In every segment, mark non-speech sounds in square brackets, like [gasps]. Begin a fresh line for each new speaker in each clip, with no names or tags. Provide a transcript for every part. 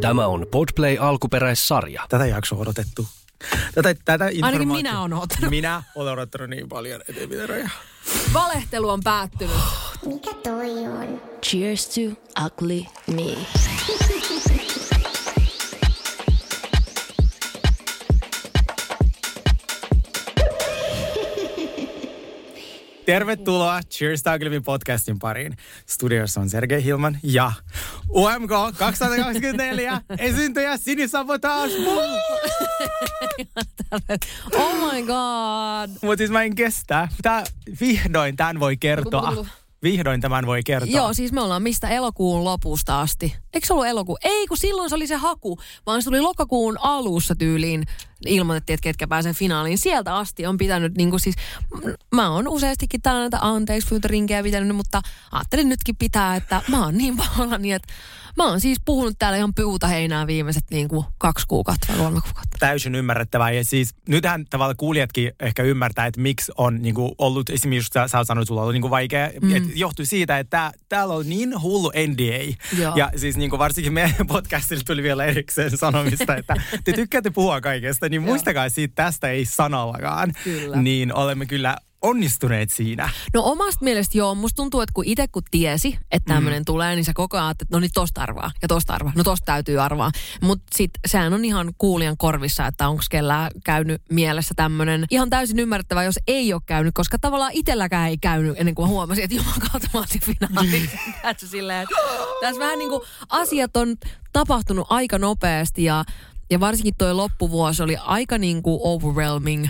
Tämä on Podplay alkuperäissarja.
Tätä jaksoa odotettu. Tätä, tätä
Ainakin minä olen odottanut.
Minä olen odottanut niin paljon, ettei mitään rajaa.
Valehtelu on päättynyt.
Mikä toi on?
Cheers to ugly me.
Tervetuloa Cheers Taglivin podcastin pariin. Studiossa on Sergei Hilman ja UMK 2024 [laughs] esiintyjä Sinisabotage.
Oh my god.
Mutta siis mä en kestä. Tää, vihdoin tämän voi kertoa. Vihdoin tämän voi kertoa.
Joo, siis me ollaan mistä elokuun lopusta asti. Eikö se ollut elokuu? Ei, kun silloin se oli se haku, vaan se tuli lokakuun alussa tyyliin. Ilmoitettiin, että ketkä pääsee finaaliin. Sieltä asti on pitänyt, niin kuin siis, mä oon useastikin täällä näitä anteeksi pyytörinkejä pitänyt, mutta ajattelin nytkin pitää, että mä oon niin pahoillani, että mä oon siis puhunut täällä ihan puuta heinää viimeiset niin kuin kaksi kuukautta vai kolme kuukautta.
täysin ymmärrettävää. Ja siis nythän tavallaan kuulijatkin ehkä ymmärtää, että miksi on niin kuin, ollut esimerkiksi, sä, sä oot sanonut, sulla on niin kuin, vaikea. Mm. Et johtui siitä, että tää, täällä on niin hullu NDA.
Joo.
Ja siis niin kuin, varsinkin meidän podcastilla tuli vielä erikseen sanomista, että te tykkäätte puhua kaikesta, niin muistakaa siitä, tästä ei sanallakaan.
Kyllä.
Niin olemme kyllä onnistuneet siinä.
No omasta mielestä joo, musta tuntuu, että kun itse kun tiesi, että tämmöinen mm. tulee, niin sä koko ajan että no niin tosta arvaa ja tosta arvaa, no tosta täytyy arvaa. Mutta sit sehän on ihan kuulijan korvissa, että onko kellään käynyt mielessä tämmöinen ihan täysin ymmärrettävä, jos ei ole käynyt, koska tavallaan itselläkään ei käynyt ennen kuin huomasin, että juman kautta mä että tässä vähän niin kuin asiat on tapahtunut aika nopeasti ja, ja varsinkin toi loppuvuosi oli aika niin kuin overwhelming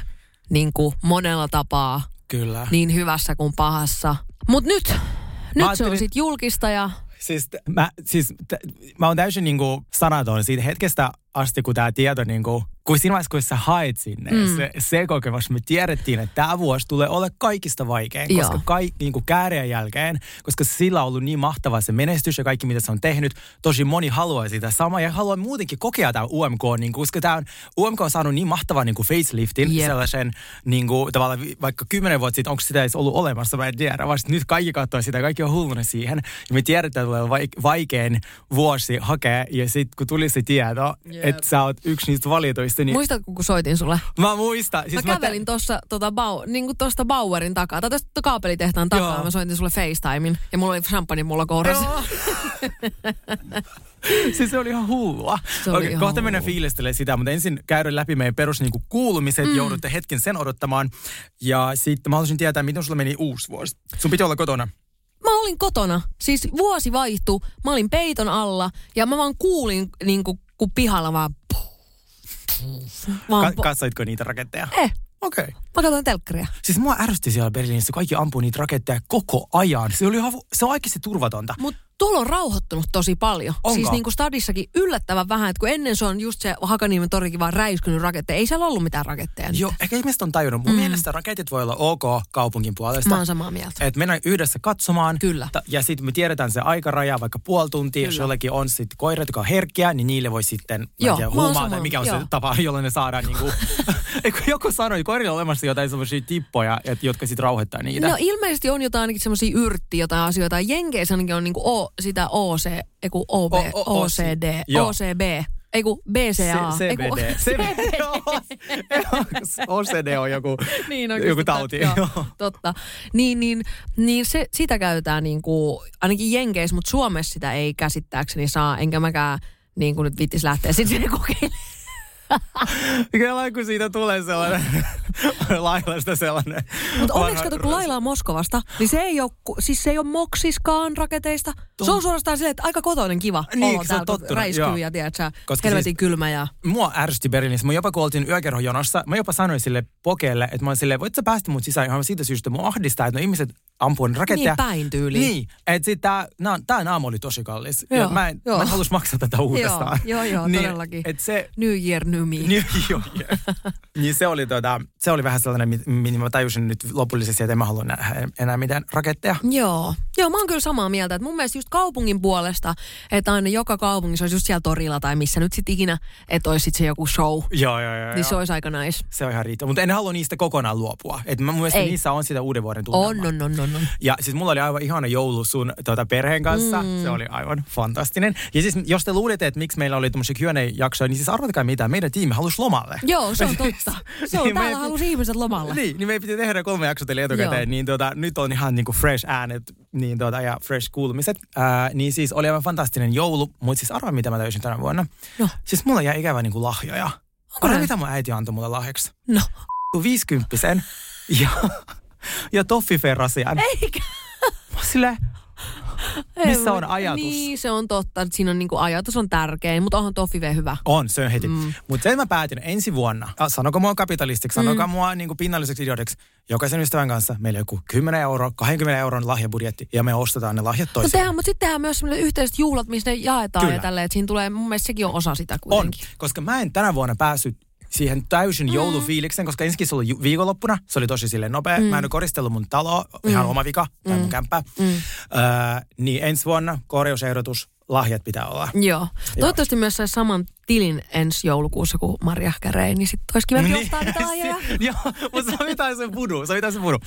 niin kuin monella tapaa
Kyllä.
niin hyvässä kuin pahassa. Mutta nyt, nyt se on sitten julkista ja
Siis, mä, siis t- mä oon täysin niinku sanaton siitä hetkestä asti, kun tämä tieto, niinku, kun siinä vaiheessa, kun sä haet sinne, mm. se, se kokemus, me tiedettiin, että tämä vuosi tulee ole kaikista vaikein, koska
Joo.
kaikki niinku kääreen jälkeen, koska sillä on ollut niin mahtava se menestys ja kaikki, mitä se on tehnyt, tosi moni haluaa sitä samaa ja haluaa muutenkin kokea tämä UMK, niinku, koska tämä on, UMK on saanut niin mahtavan niinku faceliftin,
Jep.
sellaisen niinku, tavallaan vi- vaikka kymmenen vuotta sitten, onko sitä edes ollut olemassa, mä en tiedä, vasta nyt kaikki katsoo sitä, kaikki on hulluna siihen. Ja me tiedetään, että tulee vaik- vaikein vuosi hakea, ja sitten kun tuli se tieto,
Jep.
että sä oot yksi niistä valituista, niin
muistatko kun soitin sulle?
mä muistan.
Siis mä kävelin tuossa tota, Bau, niin tosta Bauerin takaa, tai tuosta kaapelitehtaan takaa,
Joo.
mä soitin sulle FaceTimein, ja mulla oli champagne mulla kourassa. [laughs]
Siis se oli ihan hullua.
Se oli
Okei,
ihan
kohta mennään fiilistelemään sitä, mutta ensin käydään läpi meidän perus niinku, kuulumiset. Mm. Joudutte hetken sen odottamaan. Ja sitten mä haluaisin tietää, miten sulla meni uusi vuosi. Sun piti olla kotona.
Olin kotona, siis vuosi vaihtui, mä olin peiton alla, ja mä vaan kuulin, niin kuin, kun pihalla vaan... vaan
Ka- katsoitko niitä raketteja?
eh,
Okei. Okay.
mä katsoin telkkaria.
Siis mua ärsytti siellä Berliinissä, kaikki ampuu niitä raketteja koko ajan. Se, oli ihan, se on oikeasti turvatonta.
Mutta tuolla on rauhoittunut tosi paljon.
Onko?
Siis niin kuin stadissakin yllättävän vähän, että kun ennen se on just se Hakaniemen torikin vaan räiskynyt raketteja. Ei siellä ollut mitään raketteja. nyt.
Joo, ehkä ihmiset on tajunnut. Mun mm. mielestä raketit voi olla ok kaupungin puolesta.
Mä oon samaa mieltä.
Että mennään yhdessä katsomaan.
Kyllä.
Ta- ja sitten me tiedetään se aikaraja, vaikka puoli tuntia. Jos
Kyllä.
jollekin on sitten koirat, jotka on herkkiä, niin niille voi sitten
Joo,
tiedä, huumaa tai mikä on
joo.
se tapa, [laughs] jolla ne saadaan niinku... [laughs] Eikö joku sanoi, koirilla on olemassa jotain semmoisia tippoja, et, jotka sitten rauhoittaa niitä.
No ilmeisesti on jotain ainakin semmoisia yrtti jotain asioita. Jenkeissä ainakin on niinku o, sitä OC, ei kun OB,
O- o-
OCD,
Joo.
OCB, ei kun BCA.
C-
ei kun-
CBD. CBD. OCD on joku,
niin
joku tauti.
Joo,
Joo.
totta. Niin, niin, niin se, sitä käytetään niin kuin, ainakin Jenkeissä, mutta Suomessa sitä ei käsittääkseni saa, enkä mäkään niin kuin nyt vittis lähteä sinne kokeilemaan. [laughs]
Kyllä kun siitä tulee sellainen [laughs] lailasta sellainen.
Mutta onneksi kato, kun Laila on Moskovasta, niin se ei ole, siis se ei ole moksiskaan raketeista. Se on suorastaan silleen, että aika kotoinen kiva
Niin,
olo
on
täällä, kun räiskyy ja tiedätkö, helvetin
siis-
kylmä ja...
Mua ärsytti Berliinissä. Mä jopa kun oltiin yökerhojonossa, mä jopa sanoin sille pokeelle, että mä olin silleen, voit sä päästä mut sisään ihan siitä syystä, mua ahdistaa, että no ihmiset ampuu raketteja.
Niin päin tyyliin.
Niin, että sit tää, nää, tää naama oli tosi kallis.
Joo,
ja mä en,
joo.
mä en halus maksaa tätä uudestaan.
Joo, joo, joo, [laughs]
niin,
todellakin.
Et se,
New Year, New Me.
niin, joo, niin se oli, tota, se oli vähän sellainen, mi- mihin mä tajusin nyt lopullisesti, että en mä halua nähdä enää mitään raketteja.
Joo, Joo, mä oon kyllä samaa mieltä, että mun mielestä just kaupungin puolesta, että aina joka kaupungissa olisi just siellä torilla tai missä nyt sitten ikinä, että olisi sit se joku show.
Joo, joo, joo.
Niin se olisi aika nice.
se on ihan riittävä. Mutta en halua niistä kokonaan luopua. Et mä, mun mielestä
Ei.
niissä on sitä uuden vuoden tunnelmaa.
On, on, on, on, on.
Ja siis mulla oli aivan ihana joulu sun tuota, perheen kanssa. Mm. Se oli aivan fantastinen. Ja siis jos te luulette, että miksi meillä oli tämmöisiä Q&A-jaksoja, niin siis arvatkaa mitä. Meidän tiimi halusi lomalle.
Joo, se on [laughs] totta. Se on,
Niin,
täällä
me-
halusi ihmiset lomalle.
Niin, niin meidän piti tehdä kolme jaksoa teille etukäteen,
Joo.
niin tota, nyt on ihan niinku fresh äänet niin tota, ja fresh kuulumiset. Ää, niin siis oli aivan fantastinen joulu, mutta siis arvaa mitä mä löysin tänä vuonna.
No.
Siis mulla jäi ikävä niinku lahjoja. Arvaa mitä mun äiti antoi mulle lahjaksi.
No,
Viisikymppisen ja, ja toffiferrasian.
eikä.
Mä silleen, missä on ajatus?
Niin, se on totta. että Siinä on niinku ajatus on tärkein, mutta onhan Toffive hyvä.
On, se on heti. Mm. Mutta sen mä päätin ensi vuonna, ah, sanoko mua kapitalistiksi, sanokaa mm. mua niin pinnalliseksi idiotiksi, jokaisen ystävän kanssa meillä on joku 10 euro, 20 euron lahjabudjetti ja me ostetaan ne lahjat toiseen.
tehdään, mutta sitten tehdään myös sellaiset yhteiset juhlat, missä ne jaetaan
Kyllä.
ja tälleen, että siinä tulee, mun mielestä sekin on osa sitä
on,
kuitenkin.
koska mä en tänä vuonna päässyt siihen täysin mm. joulufiiliksen, koska ensinnäkin se oli viikonloppuna, se oli tosi silleen nopea. Mm. Mä en ole koristellut mun taloa, ihan oma vika, tai mun kämppää. Mm. Öö, niin ensi vuonna korjausehdotus, lahjat pitää olla.
Joo. Toivottavasti myös saisi saman tilin ensi joulukuussa kuin Maria Kärei, niin sitten olisi kiva niin. ostaa lahjoja. [laughs] [laughs]
Joo, mutta sovitaan se pudu, sovitaan se pudu.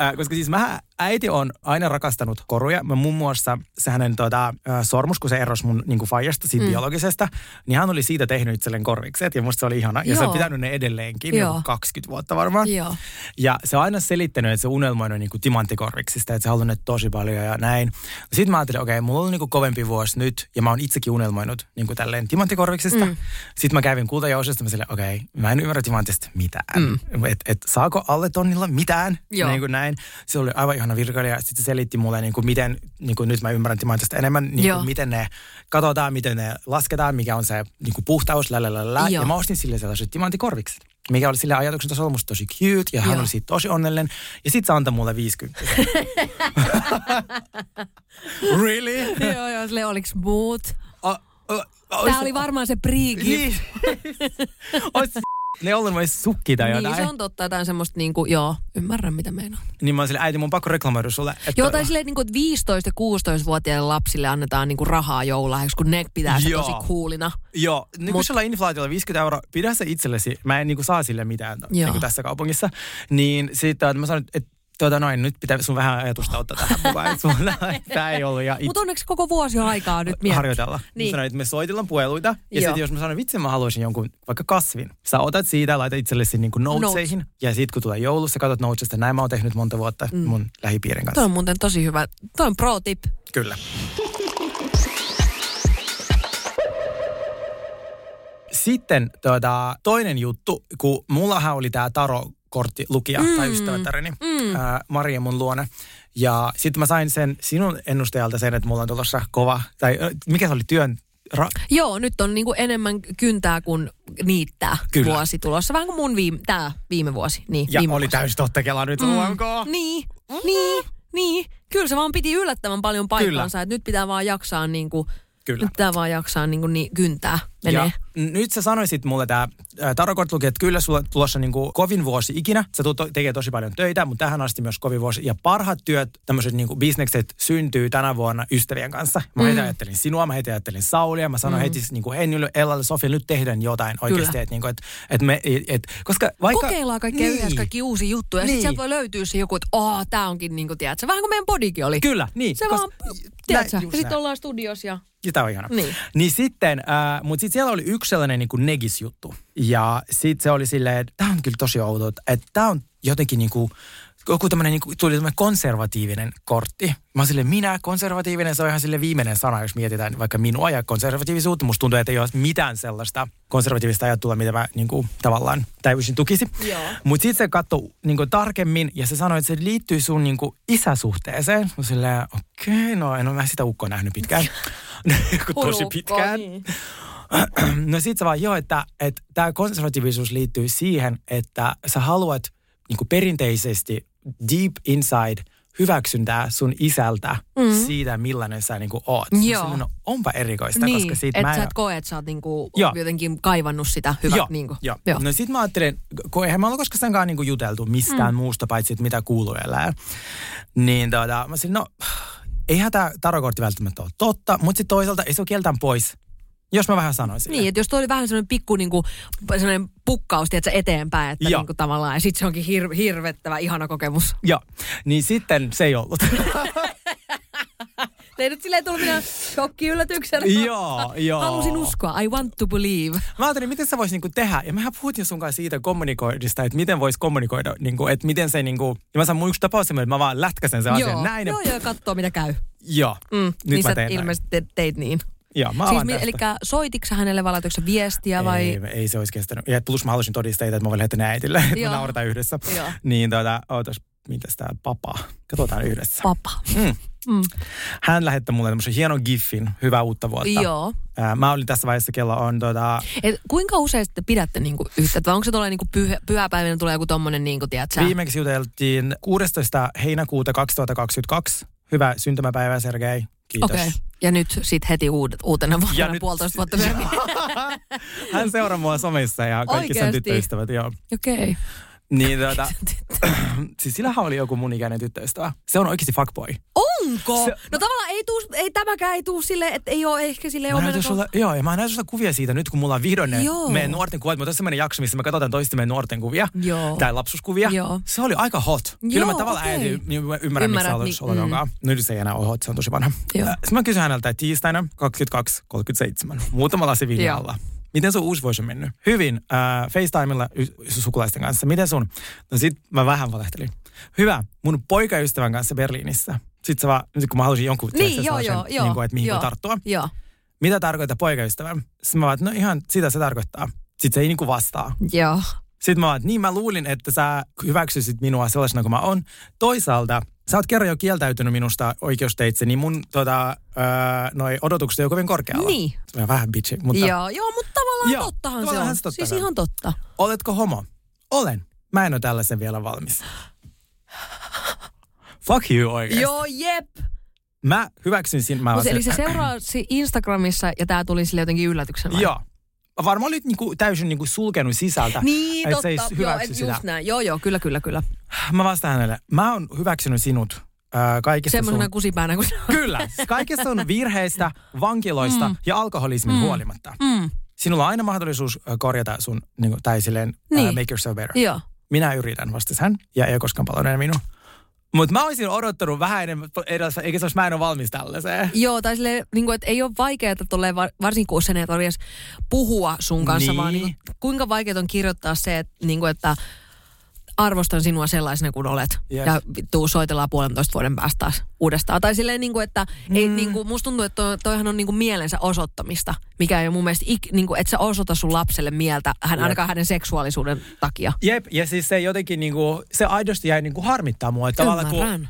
Äh, koska siis mä, äiti on aina rakastanut koruja. Mä muun muassa se hänen tota, äh, sormus, kun se erosi mun niin faijasta, siitä mm. biologisesta, niin hän oli siitä tehnyt itselleen korvikset ja musta se oli ihana. Ja se on
Joo.
pitänyt ne edelleenkin,
Joo.
joku 20 vuotta varmaan.
Joo.
Ja se on aina selittänyt, että se unelmoinut niin kuin timanttikorviksista, että se haluaa ne tosi paljon ja näin. Sitten mä ajattelin, okei, okay, mulla on niin kuin kovempi vuosi nyt ja mä oon itsekin unelmoinut niin kuin tälleen timanttikorviksista. Mm. Sitten mä kävin kultajousesta, mä silleen, okei, okay, mä en ymmärrä timantista mitään. Mm. Et, et, saako alle tonnilla mitään?
Joo.
Niin kuin näin. Se oli aivan ihana virkailija. Sitten se selitti mulle, niin kuin miten, niin kuin nyt mä ymmärrän timantista enemmän, niin
Joo.
kuin miten ne katsotaan, miten ne lasketaan, mikä on se niin kuin puhtaus.
Joo.
Ja mä ostin sille sellaiset timanttikorvikset mikä oli sille ajatuksen tasolla musta tosi cute ja hän
Joo.
oli siitä tosi onnellinen. Ja sit se antoi mulle 50. [laughs] really?
joo, joo, sille oliks muut.
O, o, o,
Tää oli varmaan se pre
Niin. [laughs] Ois ne ollut vai sukki tai
Niin,
jotain.
se on totta, jotain semmoista niinku, joo, ymmärrän mitä meinaa.
Niin mä oon sille, äiti mun on pakko reklamoida sulle. Että
Joo, tai silleen, niinku, että 15- ja 16-vuotiaille lapsille annetaan niinku rahaa joululahjaksi, kun ne pitää se
Joo.
tosi coolina.
Joo, niin
Mut-
kun 50 50 euroa, pidä se itsellesi. Mä en niin kuin, saa sille mitään niin tässä kaupungissa. Niin sitten mä sanoin, että tuota noin, nyt pitää sun vähän ajatusta ottaa tähän [laughs] mukaan. sulla Tää ei ollut. Ja it,
Mutta onneksi koko vuosi on aikaa nyt miettiä.
harjoitella. Niin. Mä sanoin, että me soitellaan puheluita. Ja sitten jos mä sanon, vitsi mä haluaisin jonkun vaikka kasvin. Sä otat siitä, laitat itsellesi niin kuin noteseihin. Ja sitten kun tulee joulussa, katsot notesista. Näin mä oon tehnyt monta vuotta mm. mun lähipiirin kanssa.
Toi on muuten tosi hyvä. Toi on pro tip.
Kyllä. Sitten tuota, toinen juttu, kun mullahan oli tämä Taro-kortti lukija mm. tai ystävättäreni, mm. ää, Maria mun luona. Ja sitten mä sain sen sinun ennustajalta sen, että mulla on tulossa kova, tai mikä se oli työn, ra,
Joo, nyt on niinku enemmän kyntää kuin niittää
Kyllä.
vuosi tulossa. Vähän kuin mun viime, tää viime vuosi. Niin,
ja
viime
oli
vuosi.
täysin totta kelaa nyt, mm. OMK.
Niin, niin, niin. Kyllä se vaan piti yllättävän paljon paikkaansa, että nyt pitää vaan jaksaa niinku,
Kyllä.
nyt pitää vaan jaksaa niinku niin, kyntää menee.
Ja n- nyt sä sanoisit mulle tämä Tarokort luki, että kyllä sulla tulossa niinku kovin vuosi ikinä. Sä to- tekee tosi paljon töitä, mutta tähän asti myös kovin vuosi. Ja parhaat työt, tämmöiset niinku bisnekset syntyy tänä vuonna ystävien kanssa. Mä heti ajattelin sinua, mä heti ajattelin Saulia. Mä sanoin heti niinku Hennylle, Ellalle, Sofia, nyt tehdään jotain oikeasti.
Kyllä.
Et, niinku, et, et me, et, koska vaikka...
Kokeillaan kaikkea niin. yhdessä, kaikki uusia juttuja. Ja
Niin.
sitten sieltä voi löytyä se joku, että oh, tää onkin niinku, tiedätkö, vähän kuin meidän bodikin oli.
Kyllä, niin.
Se
koska-
vaan, tiedätkö,
Näin,
ja
just
sitten ollaan studiossa ja...
Ja tämä on ihana.
Niin.
niin sitten, äh, mutta sitten siellä oli yksi sellainen niin kuin negis-juttu. Ja sitten se oli silleen, että tämä on kyllä tosi outo, että tämä on jotenkin niin kuin, joku tämmöinen, niin tuli tämmöinen konservatiivinen kortti. Mä oon silleen, minä konservatiivinen, se on ihan sille viimeinen sana, jos mietitään vaikka minua ja konservatiivisuutta. Musta tuntuu, että ei ole mitään sellaista konservatiivista ajattelua, mitä mä niin kuin, tavallaan täysin tukisi. Mutta sitten se katsoi niin kuin, tarkemmin ja se sanoi, että se liittyy sun niin kuin, isäsuhteeseen. Mä silleen, okei, okay, no en ole mä sitä ukkoa nähnyt pitkään. [laughs] tosi pitkään.
niin. [clears throat]
No sit se vaan joo, että, että tämä konservatiivisuus liittyy siihen, että sä haluat niin perinteisesti deep inside hyväksyntää sun isältä mm. siitä, millainen sä niin oot.
Joo.
Silleen, no, onpa erikoista,
Niin,
koska siitä
että
mä
sä et koe, että sä oot niinku
Joo.
jotenkin kaivannut sitä hyvää.
Joo,
niinku.
joo.
joo.
No sit mä ajattelin, kun eihän me olla koskaan niinku juteltu mistään mm. muusta, paitsi että mitä kuuluu elää. Niin tota, mä sanoin, no eihän tämä tarokortti välttämättä ole totta, mutta sitten toisaalta ei se ole kieltään pois, jos mä vähän sanoisin.
Niin, että jos toi oli vähän semmoinen pikku niinku, semmoinen pukkaus, tiedätkö, eteenpäin, että
Joo.
niinku tavallaan, ja sitten se onkin hir- hirvettävä, ihana kokemus.
Joo, niin sitten se ei ollut. [laughs]
Ei nyt silleen tullut minä shokki yllätyksenä.
joo, joo.
Halusin uskoa, I want to believe.
Mä ajattelin, miten sä vois niinku tehdä. Ja mehän puhuttiin sun kanssa siitä kommunikoidista, että miten vois kommunikoida, niinku, että miten se niinku... Ja mä sanon, mun yksi tapaus että mä vaan lätkäsen sen asian
joo,
näin. ja-
joo, joo, katsoo mitä käy.
Joo,
Mm,
nyt
niin
mä teen näin.
ilmeisesti te- teit niin.
Joo, mä
Siis, mi- eli soititko sä hänelle vai viestiä vai?
Ei, ei se olisi kestänyt. Ja plus mä halusin todisteita, että mä voin lähettää äitille, että me naurataan yhdessä.
Joo.
Niin tota, ootas, mitäs tää papa? Katsotaan yhdessä.
Papa.
Mm.
Mm.
Hän lähetti mulle tämmöisen hienon giffin, hyvää uutta vuotta.
Joo.
Mä olin tässä vaiheessa, kello on tota,
Et kuinka usein sitten pidätte niinku yhteyttä? Vai onko se tuolla niinku pyhä, pyhäpäivänä tulee joku tommonen, niinku, tiedätkö?
Viimeksi juteltiin 16. heinäkuuta 2022. Hyvää syntymäpäivää, Sergei. Kiitos.
Okay. Ja nyt sitten heti uudet, uutena vuonna,
Ja
nyt, puolitoista vuotta myöhemmin. [laughs]
Hän seuraa mua somessa ja kaikki sen
Oikeesti?
tyttöystävät, joo.
Okei. Okay.
Niin tota, [clears throat] siis sillähän oli joku mun ikäinen tyttöystävä. Se on oikeasti fuckboy.
Onko?
Se-
no tavallaan ei, tuu, ei tämäkään ei tuu silleen, että ei ole ehkä silleen
Mä näytän
omena-
sulle, joo, ja mä näytän sulle kuvia siitä nyt, kun mulla on vihdoin ne
Joo.
meidän nuorten kuvat. Mutta on semmoinen jakso, missä me katsotaan toista meidän nuorten kuvia.
Joo.
Tai lapsuskuvia.
Joo.
Se oli aika hot. Kyllä
Joo,
mä tavallaan
okei.
äiti, niin ymmärrän, miksi
Ymmärrät,
haluaisi
niin,
mm. Nyt se ei enää ole hot, se on tosi vanha.
Joo.
Äh, Sitten mä kysyin häneltä, tiistaina 22.37. Muutama lasi viiniä
Joo.
alla. Miten sun uusi vuosi on mennyt? Hyvin. Äh, FaceTimella y- sukulaisten kanssa. Miten sun? No sit mä vähän valehtelin. Hyvä. Mun poikaystävän kanssa Berliinissä. Sitten se vaan, nyt kun mä halusin jonkun
Niin, joo, joo, joo.
Niin kuin, että mihin
joo,
voi tarttua.
Joo,
Mitä tarkoittaa poikaystävä? Sitten mä vaan, no ihan sitä se tarkoittaa. Sitten se ei niinku vastaa.
joo.
Sitten mä vaan, niin mä luulin, että sä hyväksyisit minua sellaisena kuin mä oon. Toisaalta, sä oot kerran jo kieltäytynyt minusta oikeusteitse, niin mun tota, öö, noi odotukset ei ole kovin korkealla.
Niin.
On vähän bitchy, mutta
Joo, joo, mutta tavallaan
Joo,
tottahan se on.
se totta
siis
on.
ihan totta.
oletko homo? Olen. Mä en ole tällaisen vielä valmis. Fuck you oikeesti.
Joo, jep.
Mä hyväksyn sin... Mä
Mut eli se seuraa Instagramissa ja tää tuli sille jotenkin yllätyksenä.
Joo. Varmaan olit niinku täysin niinku sulkenut sisältä.
Niin,
että
totta.
ei
joo, et
sitä.
just näin. Joo, joo, kyllä, kyllä, kyllä.
Mä vastaan hänelle. Mä oon hyväksynyt sinut ää, kaikista
Semmoisena
sun...
kusipäänä kuin
Kyllä. Kaikista sun virheistä, vankiloista mm. ja alkoholismin mm. huolimatta.
Mm,
Sinulla on aina mahdollisuus ö, korjata sun, niin kuin, tai silleen, niin.
Niin.
make yourself better.
joo.
Minä yritän, vastasi hän, ja ei koskaan palannut minun. Mutta mä olisin odottanut vähän enemmän, eikä se olisi mä en ole valmis tällaiseen.
Joo, tai silleen, niin kuin, että ei ole vaikeaa tolleen, var- varsinkin kun sen ei tarvitse puhua sun kanssa,
Niin.
vaan niin kuin, kuinka vaikeaa on kirjoittaa se, että, niin kuin, että arvostan sinua sellaisena kuin olet.
Yes.
Ja tuu soitellaan puolentoista vuoden päästä taas uudestaan. Tai silleen, niin kuin, että ei,
Mm.
niin kuin, musta tuntuu, että toi, toihan on niin kuin mielensä osoittamista, mikä ei ole mun mielestä, ik, niin kuin, että sä osoita sun lapselle mieltä, hän,
Jep.
ainakaan hänen seksuaalisuuden takia.
Jep, ja siis se jotenkin niinku, se aidosti jäi niinku harmittaa mua. Että tavallaan kun,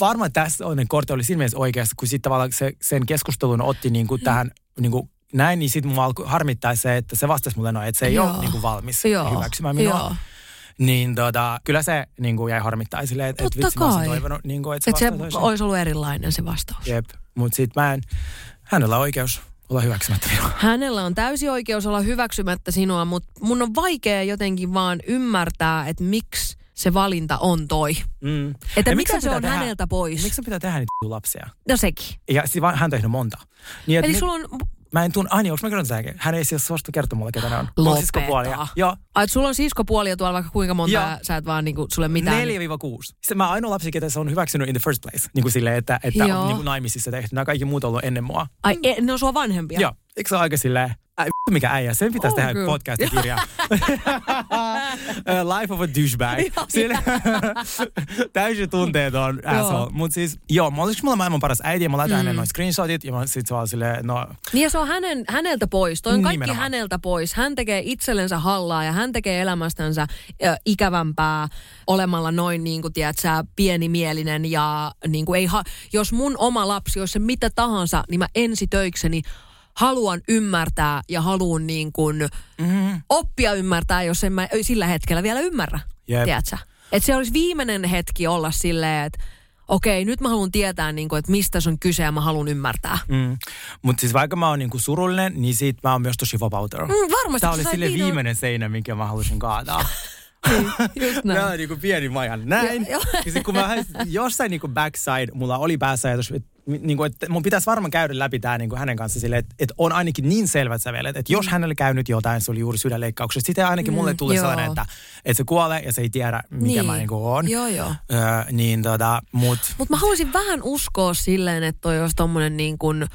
varmaan tässä on kortti oli siinä mielessä oikeassa, kun sitten tavallaan se, sen keskustelun otti niinku tähän niinku, näin, niin sitten mua alkoi harmittaa se, että se vastasi mulle noin, että se ei
Joo.
ole niinku valmis
Joo.
hyväksymään minua.
Joo.
Niin tota, kyllä se niinku jäi harmittaa silleen, että et vitsi mä olisin
kai.
toivonut, niinku, että se
Että se
vastaa toisin.
olisi ollut erilainen se vastaus.
Jep, mutta sitten mä en, hänellä on oikeus olla hyväksymättä minua.
Hänellä on täysi oikeus olla hyväksymättä sinua, mutta mun on vaikea jotenkin vaan ymmärtää, että miksi se valinta on toi.
Mm.
Että
Ja
mitä se on
tehdä-
häneltä pois.
Miksi se pitää tehdä niitä lapsia?
No sekin.
Ja si- vaan hän on tehnyt monta. Niin, et
Eli
nyt-
sulla on...
Mä en tunne, ai niin, onko mä kertonut tämäkin? Hän ei siis suostu kertoa mulle, ketä ne on.
Lopeta.
siskopuolia. Joo,
Ai, että sulla on siskopuolia tuolla vaikka kuinka monta
Joo.
ja sä et vaan niinku, sulle mitään.
4-6. Sitten mä ainoa lapsi, ketä se on hyväksynyt in the first place. Niin kuin silleen, että, että
Joo.
on niin kuin naimisissa tehty. Nämä kaikki muut on ollut ennen mua.
Ai, e, ne on sua vanhempia?
Joo. Eikö se ole aika silleen, mikä äijä, sen pitäisi
On
tehdä
kyllä.
podcast-kirja. Uh, [laughs] Life of a douchebag. Sille, [laughs] täysin tunteeton asshole. Mutta siis, joo, mä olisiko mulla maailman paras äiti ja mä laitan mm. hänen noin screenshotit ja mä sit se vaan silleen, no,
Niin ja se on hänen, häneltä pois. Toi on kaikki
Nimenomaan.
häneltä pois. Hän tekee itsellensä hallaa ja hän tekee elämästänsä ö, ikävämpää olemalla noin niin kuin, tiedät, sä, pienimielinen ja niin kuin ei ha- jos mun oma lapsi olisi se mitä tahansa, niin mä ensi töikseni haluan ymmärtää ja haluan niin kuin
mm,
oppia ymmärtää, jos en mä sillä hetkellä vielä ymmärrä.
Jep.
Tiedätkö? Että se olisi viimeinen hetki olla silleen, että okei, nyt mä haluan tietää, niin kuin, että mistä se on kyse ja mä haluan ymmärtää.
mm. Mutta siis vaikka mä oon niinku surullinen, niin sit mä oon myös tosi vapautunut.
Mm, varmasti.
Tämä oli sille
videon-
viimeinen seinä, minkä mä halusin kaadaa. [laughs]
Just näin.
Nämä on niinku pieni majan näin.
Joo, joo.
Ja sit kun mä [laughs] jossain niinku backside, mulla oli päässä ajatus, että niin kuin, että mun pitäisi varmaan käydä läpi tämä niin kuin hänen kanssa silleen, että, että on ainakin niin selvät sävelet, että jos hänelle käy nyt jotain, se oli juuri sydänleikkauksessa, sitten ainakin mulle tulee
joo.
sellainen, että, että se kuolee ja se ei tiedä, mikä
Niin.
mä niin kuin oon.
Joo, joo.
Öö, niin tota, mut
Mutta mä haluaisin vähän uskoa silleen, että toi olisi tommonen niin kuin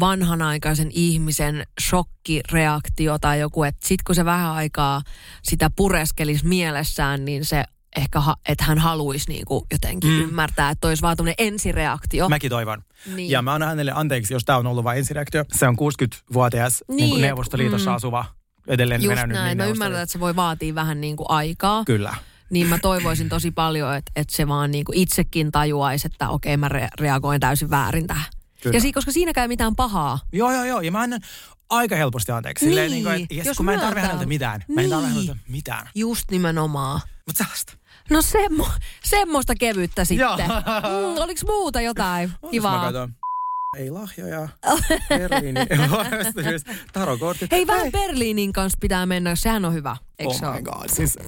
vanhanaikaisen ihmisen shokkireaktio tai joku, että sit kun se vähän aikaa sitä pureskelisi mielessään, niin se ehkä, ha- että hän haluaisi niin kuin jotenkin mm. ymmärtää, että olisi vaan ensireaktio.
mäkin toivon.
Niin.
Ja mä annan hänelle anteeksi, jos tämä on ollut vain ensireaktio. Se on 60-vuotias niin, niin
Niin,
Neuvostoliitossa
mm.
asuva, edelleen
Just näin.
niin
Mä ymmärrän, että se voi vaatia vähän niin kuin aikaa.
Kyllä.
Niin mä toivoisin tosi paljon, että, että se vaan niin kuin itsekin tajuaisi, että okei mä re- reagoin täysin väärin tähän.
Kyllä.
Ja si- koska siinäkään ei mitään pahaa.
Joo, joo, joo. Ja mä annan aika helposti anteeksi. Silleen,
Niin,
niin kuin, että, yes,
jos
kun mä en tarvi
myöntää.
häneltä mitään. Mä en tarvi
Niin.
häneltä mitään.
Just nimenomaan.
Mutta sellaista.
No semmo, semmoista kevyttä sitten. Mm, oliko muuta jotain kivaa?
Ei lahjoja. [laughs] Berliini. [laughs] Tarokortit.
Hei, vähän Berliinin kanssa pitää mennä, sehän on hyvä, eikö
Oh my god. Siis,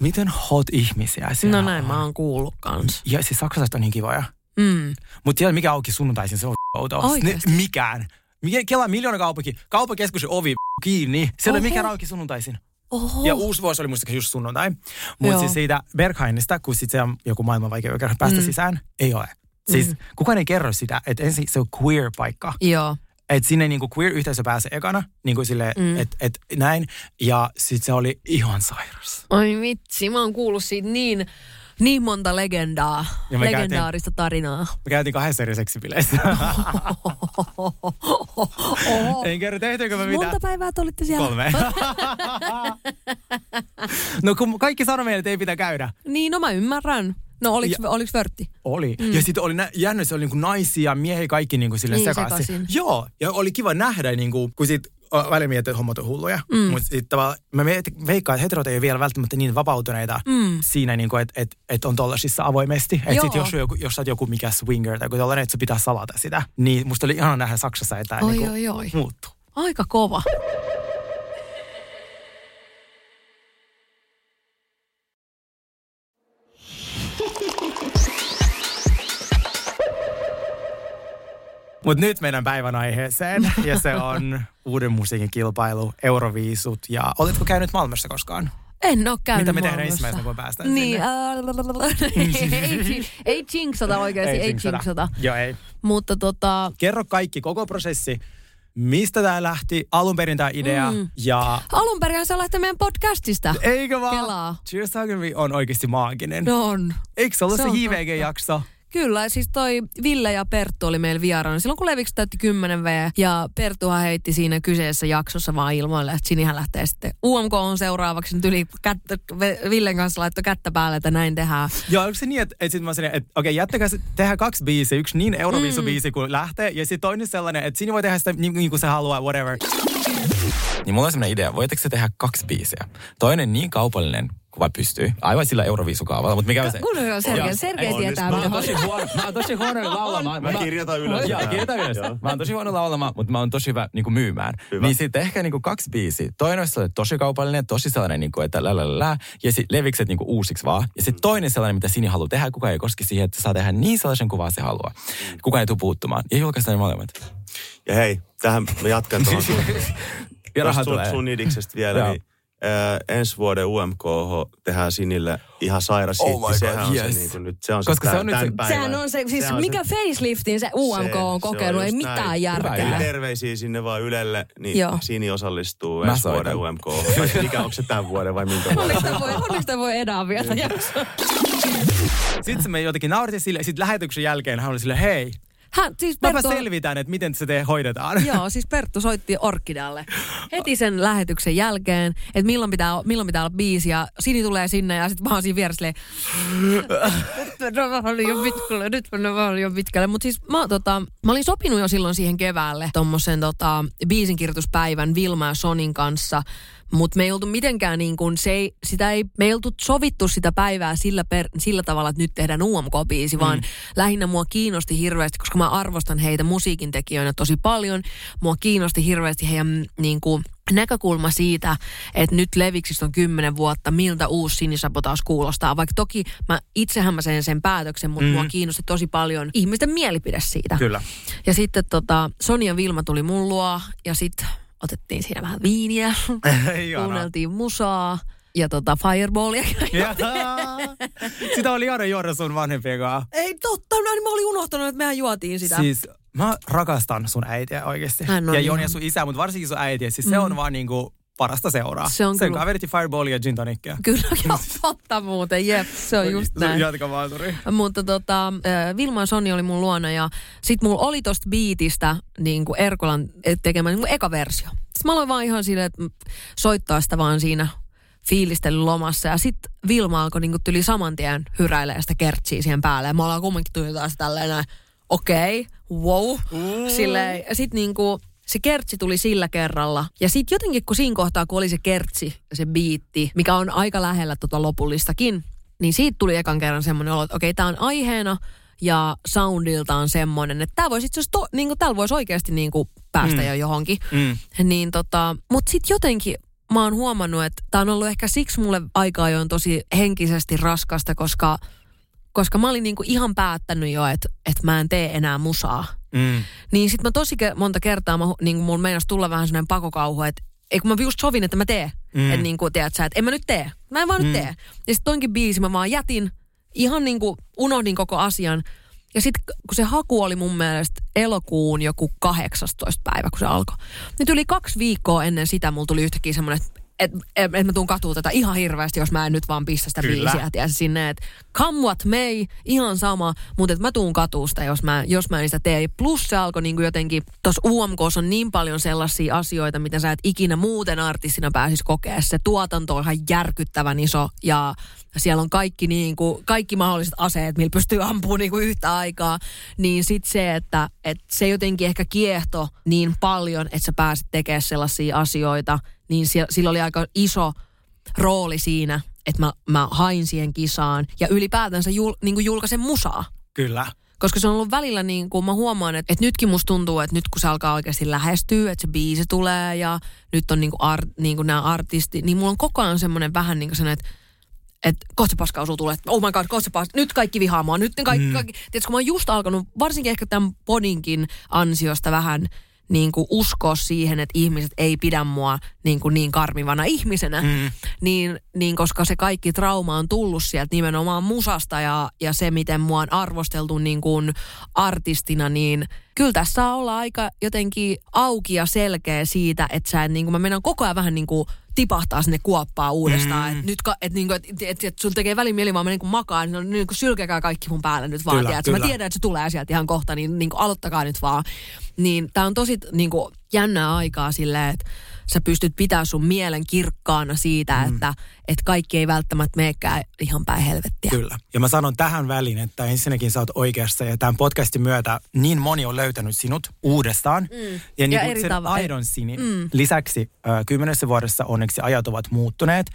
miten hot ihmisiä siellä
No näin
on.
mä oon kuullut kans.
Ja siis saksalaiset on niin kivoja.
Mm.
Mutta tiedät, mikä auki sunnuntaisin, se on outoa. Mikään. Mikä, Kela miljoona kaupunki. Kauppakeskuksen ovi kiinni. Siellä
Oho.
mikään auki sunnuntaisin.
Oho.
Ja uusi vuosi oli musta just sunnuntai. Mutta siis siitä Berghainista, kun sit se on joku maailman vaikea kerran päästä
Mm.
sisään, ei ole. Siis mm. kukaan ei kerro sitä, että ensin se on queer-paikka.
Joo.
Että sinne niinku queer-yhteisö pääsee ekana, niinku sille,
Mm.
että et näin. Ja sit se oli ihan sairas.
Ai vitsi, mä oon kuullut siitä niin, niin monta legendaa,
Ja me
legendaarista tarinaa.
Me käytiin kahdessa eri seksipileissä. En kerro, tehtyykö me mitään.
Monta päivää te olitte siellä?
Kolme. [laughs] no kun kaikki sanoi meille, että ei pitää käydä.
Niin, no mä ymmärrän. No oliks,
Ja-
oliks vörtti?
Oli. Mm. Ja sitten oli nä- jännä, se oli niinku naisia, miehiä, kaikki niinku sille
Niin,
sekaisin.
sekaisin.
Joo, ja oli kiva nähdä, niinku, kun sit välillä mietin, että hommat on hulluja. Mm. Mutta sitten mä veikkaan, että heterot ei ole vielä välttämättä niin vapautuneita mm. siinä, niinku, että et, et on tollasissa avoimesti. Että
Joo.
sit jos, joku, jos sä oot joku mikä swinger tai joku tollainen, että se pitää salata sitä. Niin musta oli ihana nähdä Saksassa, että niinku
oi, oi.
muuttuu.
Aika kova.
Mutta nyt meidän päivän aiheeseen, ja se on uuden musiikin kilpailu, Euroviisut. Ja oletko käynyt Malmössä koskaan?
En oo käynyt
Mitä me tehdään ensimmäisenä, kun päästään
Niin,
sinne?
ei, ei jinxata oikeasti, ei,
jinxata.
jinxata.
Joo, ei.
Mutta tota,
Kerro kaikki, koko prosessi. Mistä tämä lähti, alun perin tämä idea,
Mm.
ja
alun perin se lähtee meidän podcastista.
eikö vaan?
Kelaa.
Cheers Agony on oikeasti maaginen.
No on.
Eikö se ollut
se
se, JVG-jakso?
Kyllä, siis toi Ville ja Perttu oli meillä vieraana silloin, kun Leviksi täytti 10 V. Ja Perttuhan heitti siinä kyseessä jaksossa vaan ilmoille, että Sinihän lähtee sitten UMK on seuraavaksi. Nyt yli kättä, Villen kanssa laittoi kättä päälle, että näin tehdään.
Joo, onko se niin, että, että sit mä sanoin, että okei, jättäkää se, tehdään kaksi biisiä. Yksi niin Euroviisu-biisi,
Mm.
kun lähtee, ja sitten toinen sellainen, että siinä voi tehdä sitä niin, niin kuin se haluaa, whatever. Niin mulla on sellainen idea, voitteko se tehdä kaksi biisiä? Toinen niin kaupallinen, kuin vaan pystyy. Aivan sillä Euroviisukaavalla, mutta mikä on se?
Kun on Sergei. Sergei
Ei,
tietää,
Mä oon tosi huono, mä oon tosi huono [laughs] laulamaan.
Mä kirjoitan ylös.
Joo, kirjoitan ylös. Mä oon tosi huono laulamaan, mutta mä oon tosi hyvä niin kuin myymään.
Hyvä.
Niin sitten ehkä niin kuin kaksi biisiä. Toinen olisi sellainen tosi kaupallinen, tosi sellainen, niin kuin, että lä, lä, lä, ja sitten levikset niin kuin uusiksi vaan. Ja sitten toinen sellainen, mitä Sini haluaa tehdä, kukaan ei koske siihen, että saa tehdä niin sellaisen kuvaa se haluaa. Kukaan ei tule puuttumaan. Ja julkaistaan ne molemmat.
Ja hei, tähän mä jatkan tuohon sun, [laughs] sun, sun idiksestä vielä. Niin, ää, ensi vuoden UMK tehdään Sinille ihan sairas
Oh
hitti.
God,
Sehän on
yes.
se, niin kuin nyt, se on
Koska se
tämän,
on nyt se-
päivän.
Sehän on se, siis
Se on
mikä
se-
faceliftin se UMK
se-
on
se on
kokenut, ei mitään
näin.
järkeä.
Hyvä.
Terveisiä sinne vaan Ylelle, niin
Joo.
Sini osallistuu
Mä
ensi
soitan.
vuoden UMK. Vai mikä onko se tämän vuoden vai minkä vuoden?
Onneksi voi, onneksi voi edää vielä jaksoa.
Sitten me jotenkin naurettiin sille, sitten lähetyksen jälkeen hän oli sille, hei,
Hän, siis
mäpä
Perttu,
selvitän, että miten se te hoidetaan. [laughs]
Joo, siis Perttu soitti Orkidalle [laughs] heti sen lähetyksen jälkeen, että milloin pitää, milloin pitää olla biisi ja Sini tulee sinne ja sitten mä oon siinä vieressä nyt mennään liian pitkälle, nyt mennään liian pitkälle. Mutta siis mä, tota, mä olin sopinut jo silloin siihen keväälle tommosen tota, biisinkirjoituspäivän Vilma ja Sonin kanssa, mutta me ei oltu mitenkään niin kuin, se ei, sitä ei, me ei oltu sovittu sitä päivää sillä, per, sillä tavalla, että nyt tehdään UMK-biisi, vaan lähinnä mua kiinnosti hirveästi, koska mä arvostan heitä musiikin tekijöinä tosi paljon. Mua kiinnosti hirveästi heidän niin kuin, näkökulma siitä, että nyt Leviksistä on kymmenen vuotta, miltä uusi sinisabotaus kuulostaa. Vaikka toki mä itsehän mä sen, sen päätöksen, mutta mm. mua kiinnosti tosi paljon ihmisten mielipide siitä.
Kyllä.
Ja sitten tota, Sonia Vilma tuli mun luo ja sitten otettiin siinä vähän viiniä, [laughs] kuunneltiin musaa ja tota Fireballia. [laughs]
Sitä oli ihana juoda sun vanhempien kanssa.
Ei totta, mä, mä olin unohtanut, että mehän juotiin sitä.
Siis mä rakastan sun äitiä oikeasti.
Hän on
ja Joni ja sun isä, mutta varsinkin sun äitiä. Siis se on vaan niinku parasta seuraa.
Se on
Sen
kyllä.
vedettiin Fireballia ja gin tonickia.
Kyllä, [laughs] joo, totta muuten, jep, se on just näin.
Jatka vaan, sori.
Mutta tota, Vilma ja Soni oli mun luona ja sit mulla oli tosta biitistä niin kuin Erkolan tekemä niin kuin eka versio. Sitten mä aloin vaan ihan silleen, että soittaa sitä vaan siinä fiilistelyn lomassa ja sitten Vilma alkoi niin kuin tyli saman tien hyräilee sitä kertsiä siihen päälle ja me ollaan kumminkin tuli taas tälleen näin, okei, okay, wow, silleen, ja sitten niin kuin se kertsi tuli sillä kerralla. Ja sitten jotenkin, kun siinä kohtaa, kun oli se kertsi ja se biitti, mikä on aika lähellä tota lopullistakin, niin siitä tuli ekan kerran semmoinen olo, että okei, tämä on aiheena ja soundiltaan semmoinen, että tämä voisi itse asiassa, niin täällä voisi oikeasti niin kuin päästä mm. jo johonkin.
Mm.
Niin tota, mutta sitten jotenkin mä oon huomannut, että tämä on ollut ehkä siksi mulle aika ajoin tosi henkisesti raskasta, koska, koska mä olin niinku ihan päättänyt jo, että, että mä en tee enää musaa.
Mm.
Niin sitten mä tosi monta kertaa, mä, niin mun meinas tulla vähän sellainen pakokauhu, että ei kun mä just sovin, että mä teen.
Mm.
Mm. Että niin kuin, tiedät sä, että en mä nyt tee. Mä en vaan mm. nyt tee. Ja sitten toinkin biisi mä vaan jätin, ihan niin kuin unohdin koko asian. Ja sitten kun se haku oli mun mielestä elokuun joku 18 päivä, kun se alkoi. Nyt yli kaksi viikkoa ennen sitä mulla tuli yhtäkkiä semmoinen, että et, et, et mä tuun katua tätä ihan hirveästi, jos mä en nyt vaan pistä sitä
Kyllä.
biisiä. Tiedätkö, sinne, että come what may, ihan sama, mutta että mä tuun katua sitä, jos mä, jos mä en sitä tee. Plus se alkoi niin kuin jotenkin, tuossa UMKssa on niin paljon sellaisia asioita, mitä sä et ikinä muuten artistina pääsis kokea. Se tuotanto on ihan järkyttävän iso ja siellä on kaikki, niin kuin, kaikki mahdolliset aseet, millä pystyy ampumaan niin kuin yhtä aikaa. Niin sit se, että, että se jotenkin ehkä kiehto niin paljon, että sä pääsit tekemään sellaisia asioita, niin siellä, sillä oli aika iso rooli siinä, että mä, mä hain siihen kisaan ja ylipäätänsä jul, niin kuin julkaisen musaa.
Kyllä.
Koska se on ollut välillä niin kuin mä huomaan, että, että nytkin musta tuntuu, että nyt kun se alkaa oikeasti lähestyä, että se biisi tulee ja nyt on niin kuin, art, niin kuin nämä artistit, niin mulla on koko ajan semmoinen vähän niin kuin sellainen, että että kohta se paskausuu tulee, että oh my god, kohta se pas, nyt kaikki vihaa mua, nyt kaikki, mm. kaikki. Tiedätkö, kun mä oon just alkanut, varsinkin ehkä tämän podinkin ansiosta vähän niin kuin uskoa siihen, että ihmiset ei pidä mua niin, kuin niin karmivana ihmisenä, mm. niin, niin koska se kaikki trauma on tullut sieltä nimenomaan musasta ja, ja se, miten mua on arvosteltu niin kuin artistina, niin kyllä tässä saa olla aika jotenkin auki ja selkeä siitä, että sä et, niin kuin, mä menen koko ajan vähän niin kuin tipahtaa sinne kuoppaa uudestaan. Mm. Että nyt, ka- et, niinku, et, et, et, sun tekee välin mieli vaan mä niinku makaan, niin, niin kuin sylkekää kaikki mun päälle nyt vaan.
Kyllä,
Kyllä, Mä tiedän, että se tulee sieltä ihan kohta, niin, niin kuin aloittakaa nyt vaan. Niin tää on tosi niin kuin, jännää aikaa silleen, että sä pystyt pitämään sun mielen kirkkaana siitä, mm. että, että kaikki ei välttämättä meekään ihan päin helvettiä.
Kyllä. Ja mä sanon tähän väliin, että ensinnäkin sä oot oikeassa ja tämän podcastin myötä niin moni on löytänyt sinut uudestaan. Mm. Ja, niin
Ja
kuin
eri
sen
tava-
aidon sinin. Mm. Lisäksi äh, kymmenessä vuodessa onneksi ajat ovat muuttuneet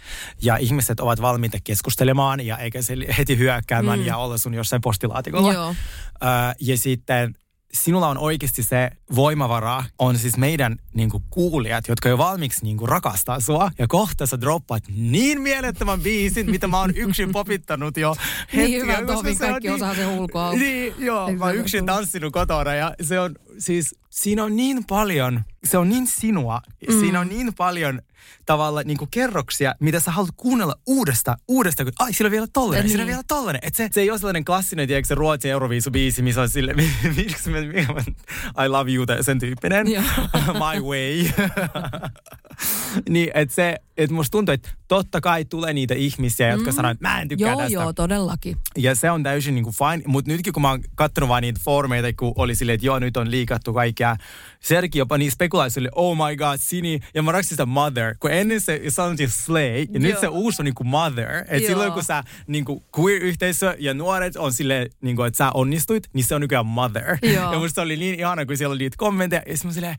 ja ihmiset ovat valmiita keskustelemaan ja eikä se heti hyökkäämään mm. ja olla sun jossain postilaatikolla.
Joo.
Äh, ja sitten sinulla on oikeasti se voimavara, on siis meidän niin kuin, kuulijat, jotka jo valmiiksi niin kuin, rakastaa sua. Ja kohta sä droppaat niin mielettömän biisin, mitä mä oon yksin popittanut jo [laughs]
Niin hyvä, Tomi, kaikki osaa sen ulkoa.
Niin, joo.
Eikö
Mä oon yksin tanssinut kotona ja se on siis, siinä on niin paljon, se on niin sinua, mm. siinä on niin paljon tavalla niin kuin kerroksia, mitä sä haluat kuunnella uudesta, uudesta, kun ai, sillä on vielä tollanen,
Ja
sillä on
niin.
vielä tollanen. Et se, se ei ole sellainen klassinen, tiedätkö, se Ruotsin Euroviisu-biisi, missä on sille, [laughs] miksi mä, I love you, tai sen tyyppinen. [laughs] My way. [laughs] niin, että se, että musta tuntuu, että totta kai tulee niitä ihmisiä, jotka mm. sanoo, että mä en tykkää
Joo,
tästä.
joo, todellakin.
Ja se on täysin niin kuin fine, mutta nytkin kun mä oon kattonut vaan niitä foorumeita, kun oli silleen, että joo, nyt on liikattu kaikkea. Sergi jopa niin spekuloi sille, oh my god, Sini, ja mä rakastin sitä Mother, kun ennen se sanottiin Slay, ja nyt se uusi on niin kuin Mother.
Joo.
silloin kun sä niin kuin queer-yhteisö ja nuoret on silleen, niin kuin, että sä onnistuit, niin se on nykyään Mother.
Joo. [laughs]
Ja musta oli niin ihana, kun siellä oli niitä kommentteja, ja mä silleen,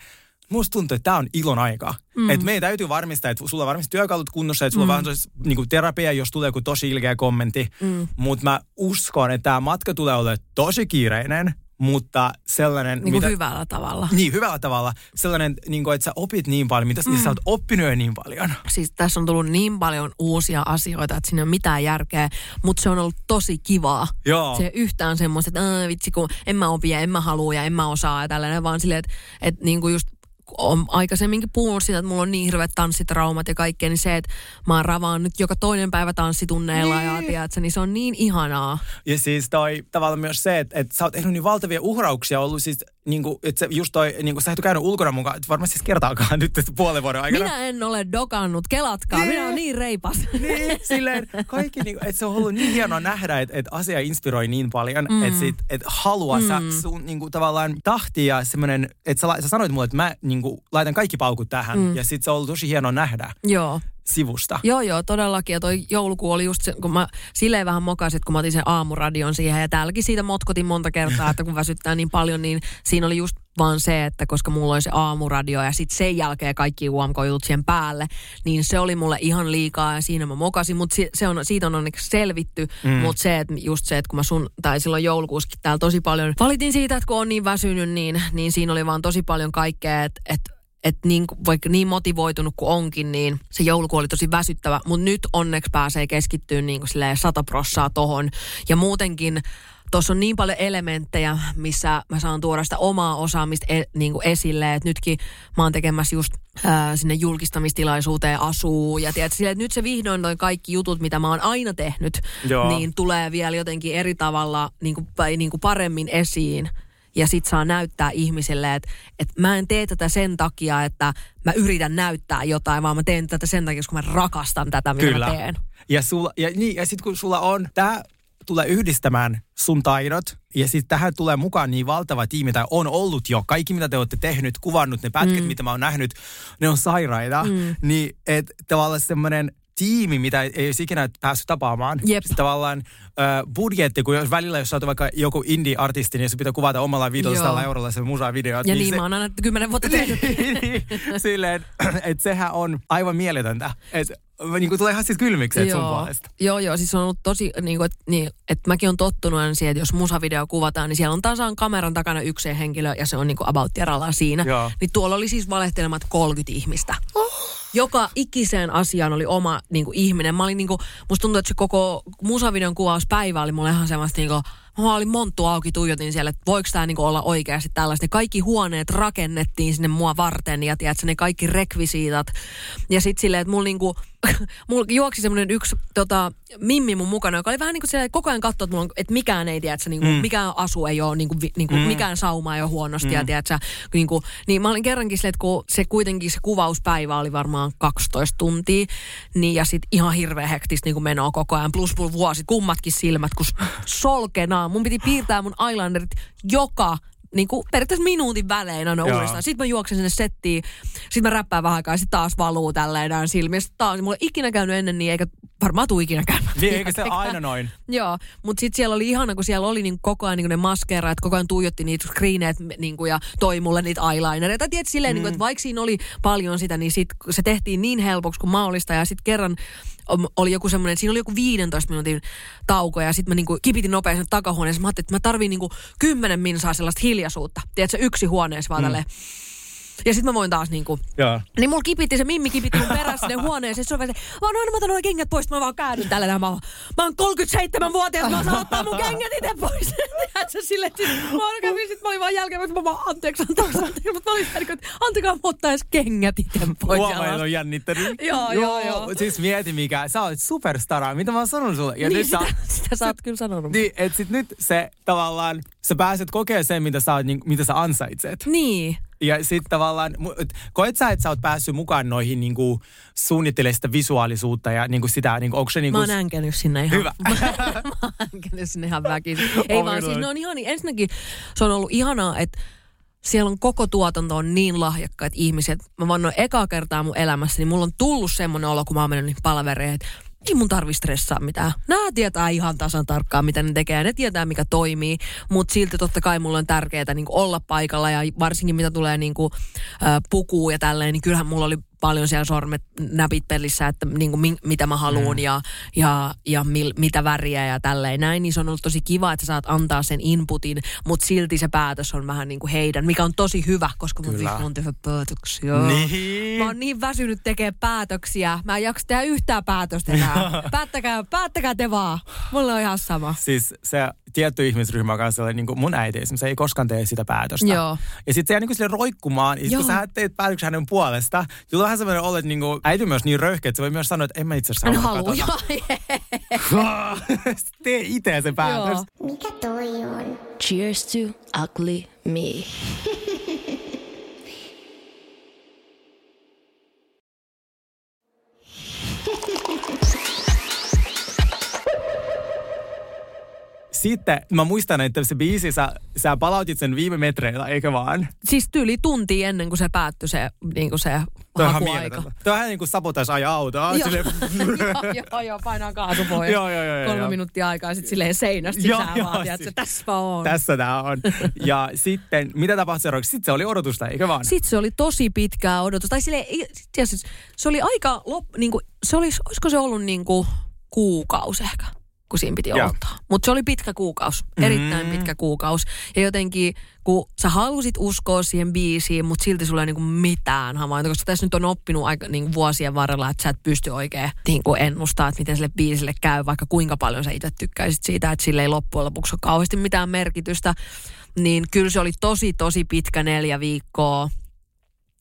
Musta tuntuu, että tämä on ilon aika. Mm. Että meidän täytyy varmistaa, että sulla on varmasti työkalut kunnossa, että sulla mm. on vähän niin kuin terapia, jos tulee joku tosi ilkeä kommentti. Mm. Mutta mä uskon, että tämä matka tulee olemaan tosi kiireinen, mutta sellainen...
Niin kuin hyvällä tavalla.
Niin, hyvällä tavalla. Sellainen, niin kuin, että sä opit niin paljon, mitä mm. sä oot oppinut jo niin paljon.
Siis tässä on tullut niin paljon uusia asioita, että siinä ei ole mitään järkeä, mutta se on ollut tosi kivaa.
Joo.
Se ei yhtään semmoista, että vitsi kun en mä opi ja en mä halua ja en mä osaa ja tällainen, vaan silleen, että, että niin kuin just on aikaisemminkin puhunut siitä, että mulla on niin hirveät tanssitraumat ja kaikkea, niin se, että mä ravaan nyt joka toinen päivä tanssitunneilla niin. ja tiedätkö, niin se on niin ihanaa.
Ja siis toi tavallaan myös se, että, että sä oot tehnyt niin valtavia uhrauksia ollut siis niin kuin, että se just toi, niin kuin sä et käynyt ulkona mukaan, että varmasti siis kertaakaan [laughs] nyt puolen vuoden aikana.
Minä en ole dokannut, kelatkaa, niin. minä olen niin reipas.
Niin, [laughs] silleen, kaikki, niin kuin, että se on ollut niin hienoa nähdä, että, että asia inspiroi niin paljon, mm. että, sit, että halua mm. sä sun niin kuin, tavallaan tahti ja semmoinen, että sä, sä sanoit mulle, että mä niin kuin, laitan kaikki paukut tähän mm. ja sitten se on ollut tosi hienoa nähdä.
Joo
sivusta.
Joo, joo, todellakin. Ja toi joulukuu oli just se, kun mä silleen vähän mokasin, kun mä otin sen aamuradion siihen. Ja täälläkin siitä motkotin monta kertaa, että kun väsyttää niin paljon, niin siinä oli just vaan se, että koska mulla oli se aamuradio ja sitten sen jälkeen kaikki UMK-jutut siihen päälle, niin se oli mulle ihan liikaa ja siinä mä mokasin, mutta se on, siitä on onneksi selvitty, mm. mutta se, että just se, että kun mä sun, tai silloin joulukuuskin täällä tosi paljon valitin siitä, että kun on niin väsynyt, niin, niin siinä oli vaan tosi paljon kaikkea, että, että että niin, vaikka niin motivoitunut kuin onkin, niin se joulukuu oli tosi väsyttävä. Mutta nyt onneksi pääsee keskittyä niin kuin sata prossaa tohon. Ja muutenkin tuossa on niin paljon elementtejä, missä mä saan tuoda sitä omaa osaamista e, niin kuin esille. Et nytkin mä oon tekemässä just ää, sinne julkistamistilaisuuteen asuu. Ja tiedät, sille, että nyt se vihdoin noin kaikki jutut, mitä mä oon aina tehnyt, Joo. niin tulee vielä jotenkin eri tavalla niin kuin, niin kuin paremmin esiin ja sit saa näyttää ihmiselle, että, että mä en tee tätä sen takia, että mä yritän näyttää jotain, vaan mä teen tätä sen takia, koska mä rakastan tätä, mitä Kyllä. mä teen.
Ja, sulla, ja, niin, ja sitten kun sulla on, tämä tulee yhdistämään sun taidot ja sitten tähän tulee mukaan niin valtava tiimi, tai on ollut jo, kaikki mitä te olette tehnyt, kuvannut, ne pätkät, mm. mitä mä oon nähnyt, ne on sairaita. Mm. Niin, että tavallaan semmoinen tiimi, mitä ei olisi ikinä päässyt tapaamaan.
Jep.
Sitten tavallaan äh, budjetti, kun jos välillä jos olet vaikka joku indie-artisti, niin se pitää kuvata omalla 500 eurolla se musa-video.
Ja niin, niin se... mä oon aina kymmenen vuotta [laughs] tehnyt.
niin, silleen, [clears throat] että sehän on aivan mieletöntä. Että niin kuin tulee ihan siis kylmikseet sun puolesta.
Joo, joo, siis on ollut tosi, niin kuin, että, niin, että mäkin on tottunut siihen, että jos musavideo kuvataan, niin siellä on tasan kameran takana yksi henkilö ja se on niin kuin about siinä. Joo. Niin tuolla oli siis valehtelemat 30 ihmistä. Oh joka ikiseen asiaan oli oma niin kuin, ihminen. Mä olin niin kuin, musta tuntuu, että se koko musavideon kuvauspäivä oli mulle ihan semmoista niin kuin, mä olin monttu auki, tuijotin siellä, että voiko tämä niinku olla oikeasti tällaista. Ne kaikki huoneet rakennettiin sinne mua varten ja tiedätkö, ne kaikki rekvisiitat. Ja sitten silleen, että mulla niinku, [laughs] mulla juoksi semmoinen yksi tota, mimmi mun mukana, joka oli vähän niin kuin koko ajan katsoa, että, mulla on, että mikään ei, tiedätkö, niin kuin, mm. mikään asu ei ole, niin kuin, niin kuin, mm. mikään sauma ei ole huonosti. Mm. Ja, tiedätkö, niin, kuin, niin mä olin kerrankin silleen, että kun se kuitenkin se kuvauspäivä oli varmaan 12 tuntia, niin ja sitten ihan hirveä hektistä niin kuin menoa koko ajan. Plus plus vuosi, kummatkin silmät, kun solkenaa. Mun piti piirtää mun eyelinerit joka niin kuin periaatteessa minuutin välein aina Joo. uudestaan. Sitten mä juoksen sinne settiin, sitten mä räppään vähän aikaa, sitten taas valuu tälleen silmiä. Sitten taas, mulla ei ikinä käynyt ennen niin, eikä varmaan tuu ikinä käymään.
Niin, eikö se aina noin?
Joo, mutta sitten siellä oli ihana, kun siellä oli niin koko ajan niin ne maskerat, koko ajan tuijotti niitä screeneet niin kuin, ja toi mulle niitä eyelinereita. Tiedät silleen, mm. niin kuin, että vaikka siinä oli paljon sitä, niin sit, se tehtiin niin helpoksi kuin mahdollista. Ja sitten kerran oli joku semmoinen, siinä oli joku 15 minuutin tauko ja sitten mä niinku kipitin nopeasti takahuoneessa. Mä ajattelin, että mä tarviin niinku 10 minsaa sellaista hiljaisuutta. Tiedätkö, yksi huoneessa vaan mm. tälleen ja sitten mä voin taas niinku...
Joo.
Niin mulla kipitti se mimmi kipitti mun perässä sinne huoneeseen. Se on vaan, mä oon aina otan kengät pois, mä vaan käännyn tällä mä, oon, mä oon 37-vuotias, mä saan ottaa mun kengät itse pois. [laughs] Tiedätkö silleen, että mä oon kävin, sit mä olin vaan jälkeen, että mä vaan anteeksi, anteeksi, anteeksi. Mutta mä olin että antakaa mä ottaa edes kengät itse pois.
Huomaan, on jännittänyt. [laughs]
joo, joo, joo.
Siis mieti mikä, sä olet superstara, mitä mä oon sanonut sulle.
Ja niin, nyt sitä, sä, sitä sä oot kyllä sanonut.
Niin, et sit nyt se tavallaan, sä pääset kokemaan sen, mitä sä, oot, niin, mitä sä ansaitset.
Niin.
Ja sitten tavallaan, koet sä, että sä oot päässyt mukaan noihin niinku suunnittelemaan visuaalisuutta ja niinku sitä, niinku, onko se niinku...
Mä oon änkellyt sinne ihan.
Hyvä. [laughs]
mä oon sinne ihan väkisin. [laughs] Ei vaan siis ne on ihan, ensinnäkin se on ollut ihanaa, että siellä on koko tuotanto on niin lahjakkaat ihmiset. Mä vannoin ekaa kertaa mun elämässä, niin mulla on tullut semmoinen olo, kun mä oon mennyt niihin palvereihin, että ei mun tarvi stressaa mitään. Nämä tietää ihan tasan tarkkaan, mitä ne tekee. Ne tietää, mikä toimii. Mutta silti totta kai mulla on tärkeää niin olla paikalla. Ja varsinkin mitä tulee niin kuin, äh, pukuun ja tälleen, niin kyllähän mulla oli paljon siellä sormet näpit pelissä, että niin kuin, mitä mä haluan mm. ja, ja, ja mil, mitä väriä ja tälleen näin. Niin se on ollut tosi kiva, että sä saat antaa sen inputin, mutta silti se päätös on vähän niin kuin heidän, mikä on tosi hyvä, koska mä
Kyllä.
on tehdä päätöksiä.
Niin.
Mä oon niin väsynyt tekemään päätöksiä. Mä en jaksa tehdä yhtään päätöstä enää. [laughs] päättäkää, päättäkää te vaan. Mulla on ihan sama.
Siis se tietty ihmisryhmä on kanssa niin kuin mun äiti esimerkiksi, se ei koskaan tee sitä päätöstä.
Joo.
Ja sitten se jää niin kuin sille roikkumaan, ja sit kun
Joo.
sä teet päätöksen hänen puolesta, tulee vähän semmoinen olo, että niin kuin, äiti myös niin röyhkeä, että se voi myös sanoa, että en mä itse asiassa halua katsoa. [laughs] Tee itse se päätös.
Joo.
Mikä toi on?
Cheers to ugly me. [laughs]
Sitten mä muistan, että se biisi, sä, sä palautit sen viime metreillä, eikö vaan?
Siis tyyli tunti ennen kuin se päättyi se, niin kuin se
Toi on
hakuaika.
Toi on vähän niin kuin sabotaisi ajaa autoa.
Joo.
Silleen- [laughs]
joo, joo, joo, painaa kaasupohja.
Joo, joo, joo, joo,
Kolme
joo.
minuuttia aikaa sitten silleen seinästä
Joo,
sisään
joo,
vaan, tiedätkö,
siis-
tässä oon.
Tässä tää on. Ja [laughs] sitten, mitä tapahtui seuraavaksi? Sitten se oli odotusta, eikö vaan?
Sitten se oli tosi pitkää odotus. Tai silleen, se oli aika, lop, niin kuin, se oli, olisiko se ollut niin kuin kuukausi ehkä, kun siinä piti odottaa. Mutta se oli pitkä kuukausi, erittäin
Mm.
pitkä kuukausi. Ja jotenkin, kun sä halusit uskoa siihen biisiin, mutta silti sulla ei niin kuin mitään havaintoa, koska tässä nyt on oppinut aika niin kuin vuosien varrella, että sä et pysty oikein niin kuin ennustaa, että miten sille biisille käy, vaikka kuinka paljon sä itse tykkäisit siitä, että sille ei loppujen lopuksi ole kauheasti mitään merkitystä. Niin kyllä se oli tosi, tosi pitkä neljä viikkoa.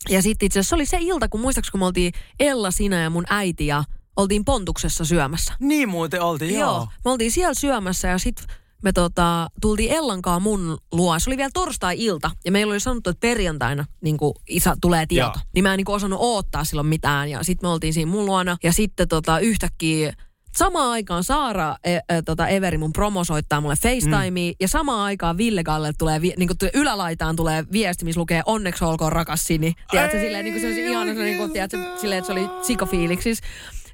Ja sitten itse asiassa se oli se ilta, kun muistaakseni kun me oltiin Ella, sinä ja mun äiti ja oltiin Pontuksessa syömässä.
Niin muuten oltiin, joo.
Me oltiin siellä syömässä ja sitten me tota, tultiin Ellankaan mun luo. Se oli vielä torstai-ilta ja meillä oli sanottu, että perjantaina niin isä tulee tieto.
Joo.
Niin mä en niin osannut odottaa silloin mitään ja sitten me oltiin siinä mun luona ja sitten tota, yhtäkkiä Samaan aikaan Saara, e, e, tota Everi, mun promo, soittaa mulle FaceTimea, mm. ja samaan aikaan Ville Galle tulee, vi- niin kuin ylälaitaan tulee viesti, missä lukee onneksi olkoon rakas Sini. Tiedätkö, silleen, niin kuin se olisi ihana, niin kuin, tiedätkö, silleen, että se oli sikofiiliksis.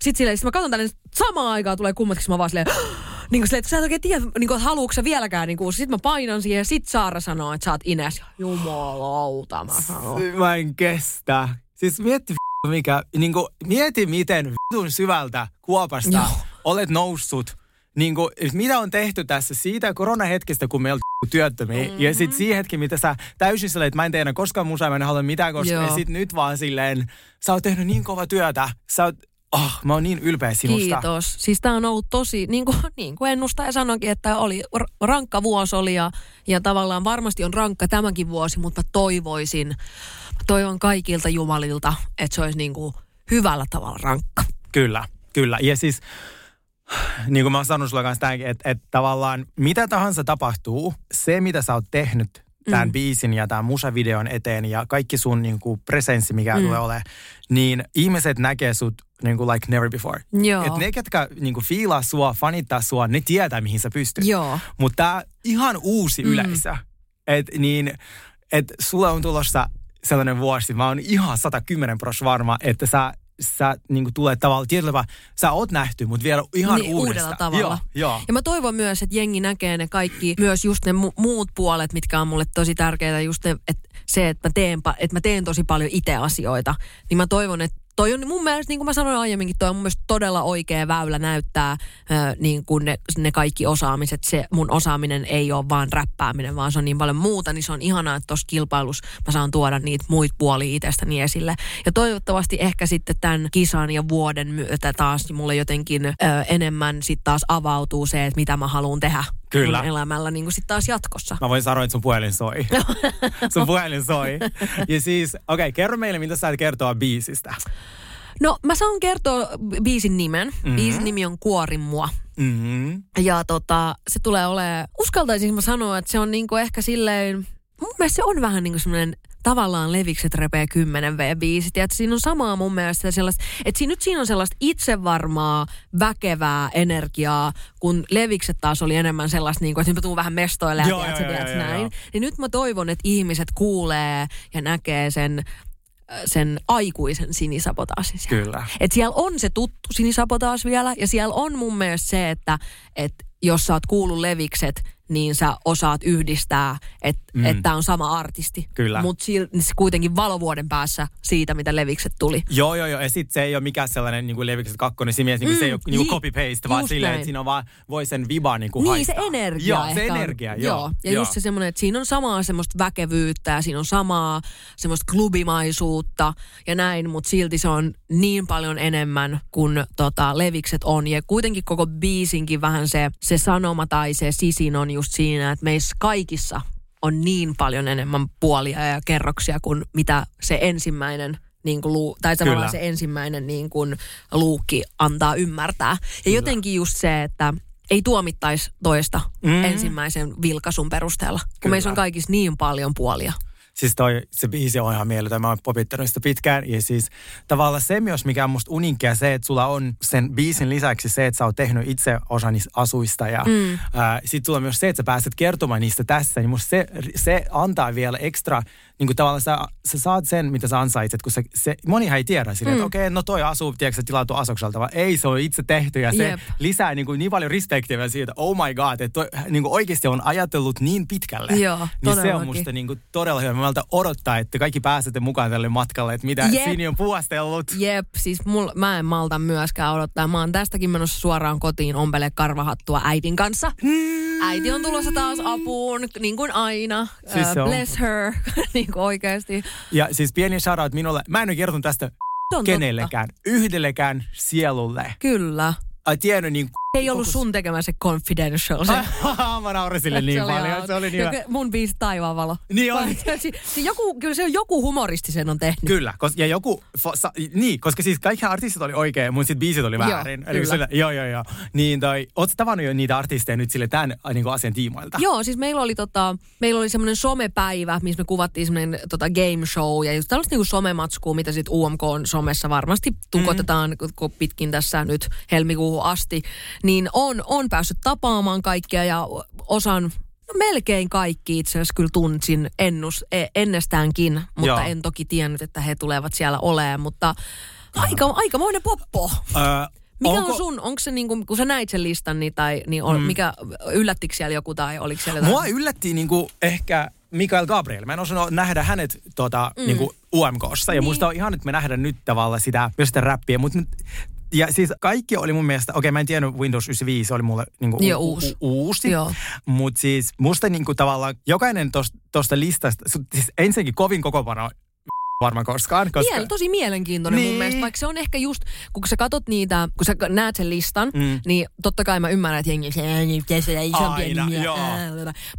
Sitten silleen, sit mä katson tänne, samaan aikaan tulee kummatkin, mä vaan silleen, [gasps] niin kuin silleen, että sä et oikein tiedä, niin kuin, että haluuko sä vieläkään, niin kuin, sit mä painan siihen, ja sit Saara sanoo, että sä oot Ines. Jumalauta, mä sanon.
Mä en kestä. Siis mietti mikä, niin kuin, mieti miten vitun syvältä kuopasta
Joo.
olet noussut. Niin kuin, mitä on tehty tässä siitä koronahetkestä, kun meillä on työttömiä. Mm-hmm. Ja sitten siihen hetki, mitä sä täysin silleen, että mä en tee enää koskaan musaa, mä en halua mitään koskaan.
Joo.
Ja sitten nyt vaan silleen, sä oot tehnyt niin kova työtä. Sä oot, oh, mä oon niin ylpeä sinusta.
Kiitos. Siis tämä on ollut tosi, [laughs] niin kuin, niin kuin ennustaja sanoikin, että oli rankka vuosi oli ja, ja tavallaan varmasti on rankka tämäkin vuosi, mutta toivoisin, toivon kaikilta jumalilta, että se olisi niin kuin hyvällä tavalla rankka.
Kyllä, kyllä. Ja siis, niin kuin mä oon sanonut sulle kanssa tämänkin, että, että tavallaan mitä tahansa tapahtuu, se mitä sä oot tehnyt tämän mm. biisin ja tämän musavideon eteen ja kaikki sun niin kuin, presenssi, mikä mm. tulee ole, niin ihmiset näkee sut niin kuin like never before.
Joo.
Et ne, ketkä niin kuin, fiilaa sua, fanittaa sua, ne tietää, mihin sä pystyt. Mutta tämä ihan uusi mm. yleisö, että niin, et sulle on tulossa sellainen vuosi, mä oon ihan 110 pros varma, että sä, sä niin tulee tavallaan tietyllä tavalla, sä oot nähty, mutta vielä ihan
Niin,
uudestaan.
uudella tavalla.
Joo, joo.
Ja mä toivon myös, että jengi näkee ne kaikki, myös just ne mu- muut puolet, mitkä on mulle tosi tärkeitä. Just ne, että se, että mä, teen, että mä teen tosi paljon itse asioita. Niin mä toivon, että toi on mun mielestä, niin kuin mä sanoin aiemminkin, toi on mun mielestä todella oikea väylä näyttää ö, niin kuin ne, ne kaikki osaamiset. Se mun osaaminen ei ole vaan räppääminen, vaan se on niin paljon muuta, niin se on ihanaa, että tuossa kilpailussa mä saan tuoda niitä muita puolia itsestäni esille. Ja toivottavasti ehkä sitten tämän kisan ja vuoden myötä taas mulle jotenkin ö, enemmän sitten taas avautuu se, että mitä mä haluan tehdä
Kyllä.
mun elämällä niin kuin sitten taas jatkossa.
Mä voin sanoa, että sun puhelin soi. [laughs] sun puhelin soi. Ja siis, okei, okay, kerro meille, mitä sä et kertoa biisistä.
No mä saan kertoa biisin nimen. Mm-hmm. Biisin nimi on Kuori mua.
Mm-hmm.
Ja tota, se tulee olemaan, uskaltaisin mä sanoa, että se on niinku ehkä silleen, mun mielestä se on vähän niinku semmoinen tavallaan levikset repee 10 V5. Ja siinä on samaa mun mielestä sellaista, että siinä, nyt siinä on sellaista itsevarmaa, väkevää energiaa, kun levikset taas oli enemmän sellaista, niin kuin, että nyt mä tuun vähän mestoille ja
joo,
tiedät,
joo,
tiedät,
joo,
näin.
joo.
Niin nyt mä toivon, että ihmiset kuulee ja näkee sen sen aikuisen sinisabotaasin siellä.
Kyllä.
Et siellä on se tuttu sinisabotaas vielä ja siellä on mun mielestä se, että et jos sä oot kuullut levikset, niin sä osaat yhdistää, että
Mm.
mm. tämä on sama artisti.
Kyllä.
Mutta kuitenkin valovuoden päässä siitä, mitä levikset tuli.
Joo, joo, joo. Ja sitten se ei ole mikään sellainen niin kuin Levikset kakkonen. Mielessä niin kuin se ei
Mm,
ole niin kuin copy-paste, vaan silleen, että siinä on vaan, voi sen viba niin kuin
Niin,
haistaa.
se energia
Joo, se
on-
energia, joo.
Ja just se semmoinen, että siinä on samaa semmoista väkevyyttä ja siinä on samaa semmoista klubimaisuutta ja näin, mutta silti se on niin paljon enemmän kuin tota, levikset on. Ja kuitenkin koko biisinkin vähän se, se sanoma tai se sisin on just siinä, että meissä kaikissa on niin paljon enemmän puolia ja kerroksia kuin mitä se ensimmäinen niin kuin luu, tai tavallaan
Kyllä.
se ensimmäinen niin kuin luukki antaa ymmärtää. Ja jotenkin just se, että ei tuomittaisi toista
Mm.
mm. ensimmäisen vilkaisun perusteella, kun
Kyllä.
meissä on kaikissa niin paljon puolia.
Siis toi, se biisi on ihan mieletön. Mä oon popittanut sitä pitkään. Ja siis tavallaan se myös, mikä on musta uninkea, se, että sulla on sen biisin lisäksi se, että sä oot tehnyt itse osa niistä asuista. Ja mm. ää, sit sulla on myös se, että sä pääset kertomaan niistä tässä. Niin musta se, se antaa vielä ekstra, niin kuin tavallaan sä, sä saat sen, mitä sä ansaitset, kun se, se monihan ei tiedä silleen, mm. että okei, okay, no toi asuu, tiedätkö, sä tilautu asukselta, vaan ei, se on itse tehty. Ja se
Jep.
lisää niin, kuin niin paljon respektiä siitä, oh my god, että toi, niin kuin oikeasti on ajatellut niin pitkälle.
Joo,
niin se on musta niin kuin todella hyvä. Mä odottaa, että kaikki pääsette mukaan tälle matkalle, että mitä
Jep.
Sini on puhastellut.
Jep, siis mul, mä en malta myöskään odottaa. Mä oon tästäkin menossa suoraan kotiin ompele karvahattua äitin kanssa. Äiti on tulossa taas apuun, niin kuin aina.
Siis
uh,
on-
bless her, [laughs] niin kuin oikeasti.
Ja siis pieni shoutout minulle. Mä en ole kertonut tästä
on
kenellekään, yhdellekään sielulle.
Totta. Kyllä.
Ai tiennyt niin
Ei ollut sun tekemä se confidential. Se, [laughs]
Mä naurin sille niin
se oli
paljon.
hauska.
Se oli niin hyvä.
Mun biisi Taivaanvalo.
Niin oli.
Se, se, se joku, kyllä se on joku humoristi sen on tehnyt.
Kyllä, kos, ja joku, fo, sa, niin, koska siis kaikki artistit oli oikein, mutta sitten biisit oli
Joo,
väärin. Eli
kyllä.
sille, joo, joo, joo. Niin toi, oot tavannut jo niitä artisteja nyt sille tämän äh, niin asian tiimoilta?
Joo, siis meillä oli, tota, meillä oli semmoinen somepäivä, missä me kuvattiin semmoinen tota, game show ja just tällaista niinku somematskua, mitä sitten UMK on somessa varmasti tukotetaan mm. pitkin tässä nyt helmikuuhun asti. Niin on, on päässyt tapaamaan kaikkia ja osan No melkein kaikki itse asiassa kyllä tunsin ennus, e, ennestäänkin, mutta
Joo.
en toki tiennyt, että he tulevat siellä olemaan, mutta aika, aikamoinen poppo.
Öö,
Mikä onko, on sun, onko se niin kuin, kun sä näit sen listan, niin, tai, niin on, mm. mikä, yllättikö siellä joku tai oliko siellä jotain?
Mua yllätti niinku ehkä Mikael Gabriel. Mä en osannut nähdä hänet tota, mm. niinku UMKssa. Ja
Niin.
musta on ihan, että me nähdään nyt tavallaan sitä, myös sitä räppiä. Mut, nyt- ja siis kaikki oli mun mielestä, okei mä en tiennyt Windows 95 oli mulle niinku
Joo, uusi.
uusi.
Joo.
Mutta siis musta niinku tavallaan jokainen tosta, tosta listasta, siis ensinnäkin kovin kokopano varmaan koskaan. Koska,
Miel, tosi mielenkiintoinen niin. mun mielestä, vaikka se on ehkä just, kun sä katot niitä, kun sä näet sen listan,
Mm.
niin totta kai mä ymmärrän, että jengi se isompia
Aina,
nimiä.
joo.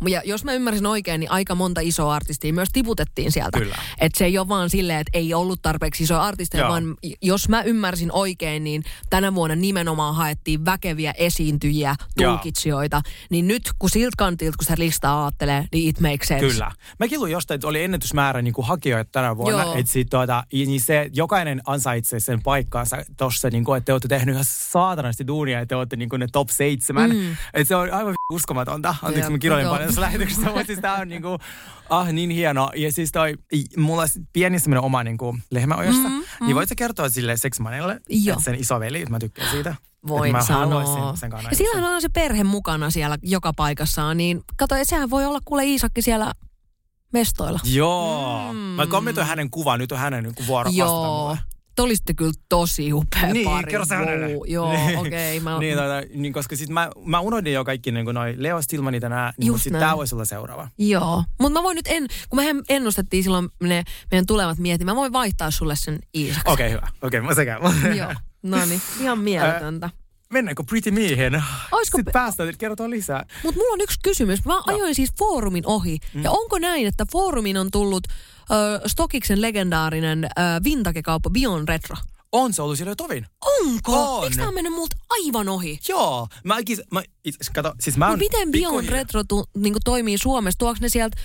Ja jos mä ymmärsin oikein, niin aika monta isoa artistia myös tiputettiin sieltä. Että se ei ole vaan silleen, että ei ollut tarpeeksi isoja artisteja,
Joo.
vaan jos mä ymmärsin oikein, niin tänä vuonna nimenomaan haettiin väkeviä esiintyjiä,
Joo.
tulkitsijoita. Niin nyt kun siltä kantilta, kun sitä listaa ajattelee, niin it makes sense.
Kyllä. Mäkin luin jostain, että oli ennätysmäärä niin kuin hakijoita tänä vuonna.
Joo.
Että sit, tuota, niin se, jokainen ansaitsee sen paikkaansa tossa, niin kuin, että te olette tehnyt ihan saatanasti duunia, että te olette niin kuin ne top seitsemän. Mm. Että se on aivan uskomatonta. Anteeksi, mä kiroilin paljon tässä lähetyksessä, mutta siis tää on niin kuin, ah, niin hieno. Ja siis toi, mulla on pieni semmoinen oma niin kuin lehmäojassa. Mm, mm. Niin voit sä kertoa sille että sen isoveli, että mä tykkään siitä?
Voin
mä
sanoa.
sen
ja sillähän on se perhe mukana siellä joka paikassaan, niin kato, että sehän voi olla kuule Iisakki siellä mestoilla.
Joo. Mm. Mä kommentoin hänen kuvan, nyt on hänen niin kuin vuoro vastata
Joo. Te olisitte kyllä tosi upea
Niin,
pari.
kerro sä hänelle.
Wow. Joo,
Niin.
okei. Okay, mä...
niin, tota, niin, koska sit mä, mä unohdin jo kaikki niin noi Leo Stillmanit ja nää, niin
Just
mutta sit
näin.
tää voisi olla seuraava.
Joo, mutta mä voin nyt, en, kun me ennustettiin silloin ne meidän tulevat mietit, mä voin vaihtaa sulle sen Iisaksi.
Okei, okay, hyvä. Okei, okay, mä sekä.
Joo, no niin, ihan mieletöntä.
Mennäänkö Pretty Miehen?
Oisko
Sitten päästään, kerrotaan lisää.
Mutta mulla on yksi kysymys. Mä ajoin siis foorumin ohi. Mm. Ja onko näin, että foorumin on tullut ö, Stokiksen legendaarinen ö, vintagekauppa Beyond Retro?
On se ollut siellä jo tovin.
Onko?
On.
Eikö tämä mennyt multa aivan ohi?
Joo. Mä, ikis, mä itse, kato, siis mä
No miten
pikkuhiljaa-
Retro tu, niinku toimii Suomessa? Tuoks ne sieltä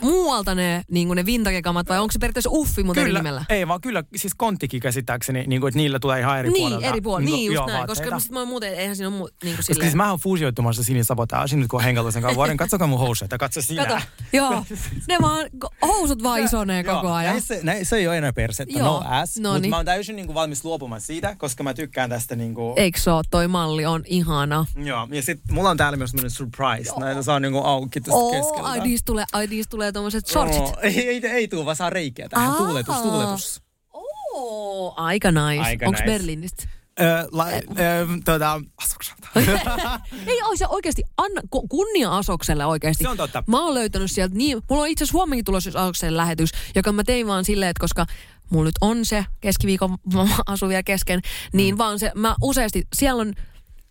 muualta ne, niin ne vintagekamat vai onko se periaatteessa uffi, mutta eri
Kyllä,
nimellä?
ei vaan kyllä, siis konttikin käsittääkseni, niin kuin, että niillä tulee ihan eri
Niin,
puolelta.
eri puolella.
niinku,
Niin, just
joo,
näin.
vaatteita.
Koska sit mä oon muuten, eihän siinä ole muu, niin kuin
Koska siis mä oon fuusioittumassa Sinin Sabotage nyt kun on hengailu sen kanssa vuoden. Katsokaa mun housuja, katso sinä.
Kato, joo. [laughs] Ne vaan, housut vaan isonee koko
Joo,
ajan.
näissä- nä, se ei ole enää persettä,
Joo,
no ass.
no
Mutta
niin.
mä oon täysin niinku valmis luopumaan siitä, koska mä tykkään tästä niinku...
Eikö se oo, toi malli on ihana.
Joo, ja sit mulla on täällä myös surprise. Näitä saa niinku auki tästä keskeltä.
ai niistä tulee, ai niistä tulee tommoset shortsit.
Oo, ei, ei, ei tuu, vaan saa reikiä tähän.
Aa.
Tuuletus, tuuletus.
Oo, aika nice.
Aika
Onks
nice.
Berliinistä?
Öö, la, öö, tota, asukselta. [laughs]
Ei oi se oikeasti, anna ku- kunnia Asokselle oikeasti.
Se on totta.
Mä oon löytänyt sieltä niin, mulla on itse asiassa huomenkin tulossa yksi Asoksen lähetys, joka mä tein vaan silleen, että koska mulla nyt on se keskiviikon [laughs] asu vielä kesken, niin
Mm.
vaan se, mä useasti, siellä on,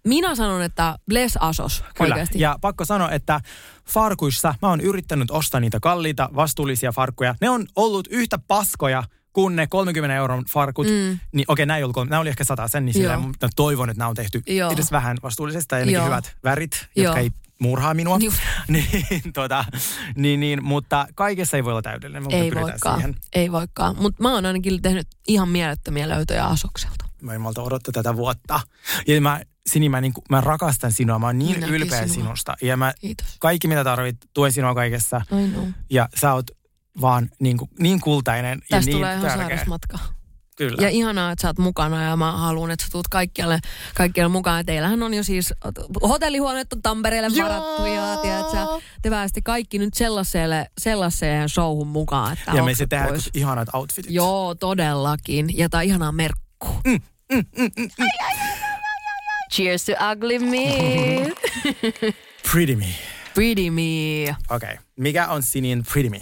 minä sanon, että bless Asos
Kyllä.
oikeasti.
Ja pakko sanoa, että farkuissa mä oon yrittänyt ostaa niitä kalliita, vastuullisia farkkuja. Ne on ollut yhtä paskoja kuin ne 30 euron farkut. Mm. Niin okei, nämä, ei ollut, kolme- nämä oli ehkä sata sen, niin silleen,
Joo.
mä toivon, että nämä on tehty
Joo.
edes vähän vastuullisesta
Joo.
hyvät värit,
Joo.
jotka ei murhaa minua. [laughs] Niin, tota, niin, niin, mutta kaikessa ei voi olla täydellinen, mutta
ei voikaan,
siihen.
ei voikaan. Mutta mä oon ainakin tehnyt ihan mielettömiä löytöjä Asokselta.
Mä en malta odottaa tätä vuotta. Ja mä, Sini, mä, niin, mä rakastan sinua. Mä oon niin
Minäkin
ylpeä
sinua.
sinusta. Ja mä
Kiitos.
kaikki mitä tarvit, tuen sinua kaikessa.
I know.
Ja sä oot vaan niin, niin kultainen ja
Tästä
niin
tulee ihan
tärkeä.
sairas matka.
Kyllä.
Ja ihanaa, että sä oot mukana ja mä haluan, että sä tuut kaikkialle, kaikkialle mukaan. Ja Teillähän on jo siis, hotellihuoneet on Tampereelle
Joo.
varattu ja tiedät, sä, te pääsitte kaikki nyt sellaiselle, sellaiseen showhun mukaan. Että
ja me se tehdään ihanat outfitit.
Joo, todellakin. Ja tää ihanaa merkku.
Cheers to ugly me. [laughs]
Pretty me.
Pretty me.
Okei. Okay. Mikä on Sinin Pretty me?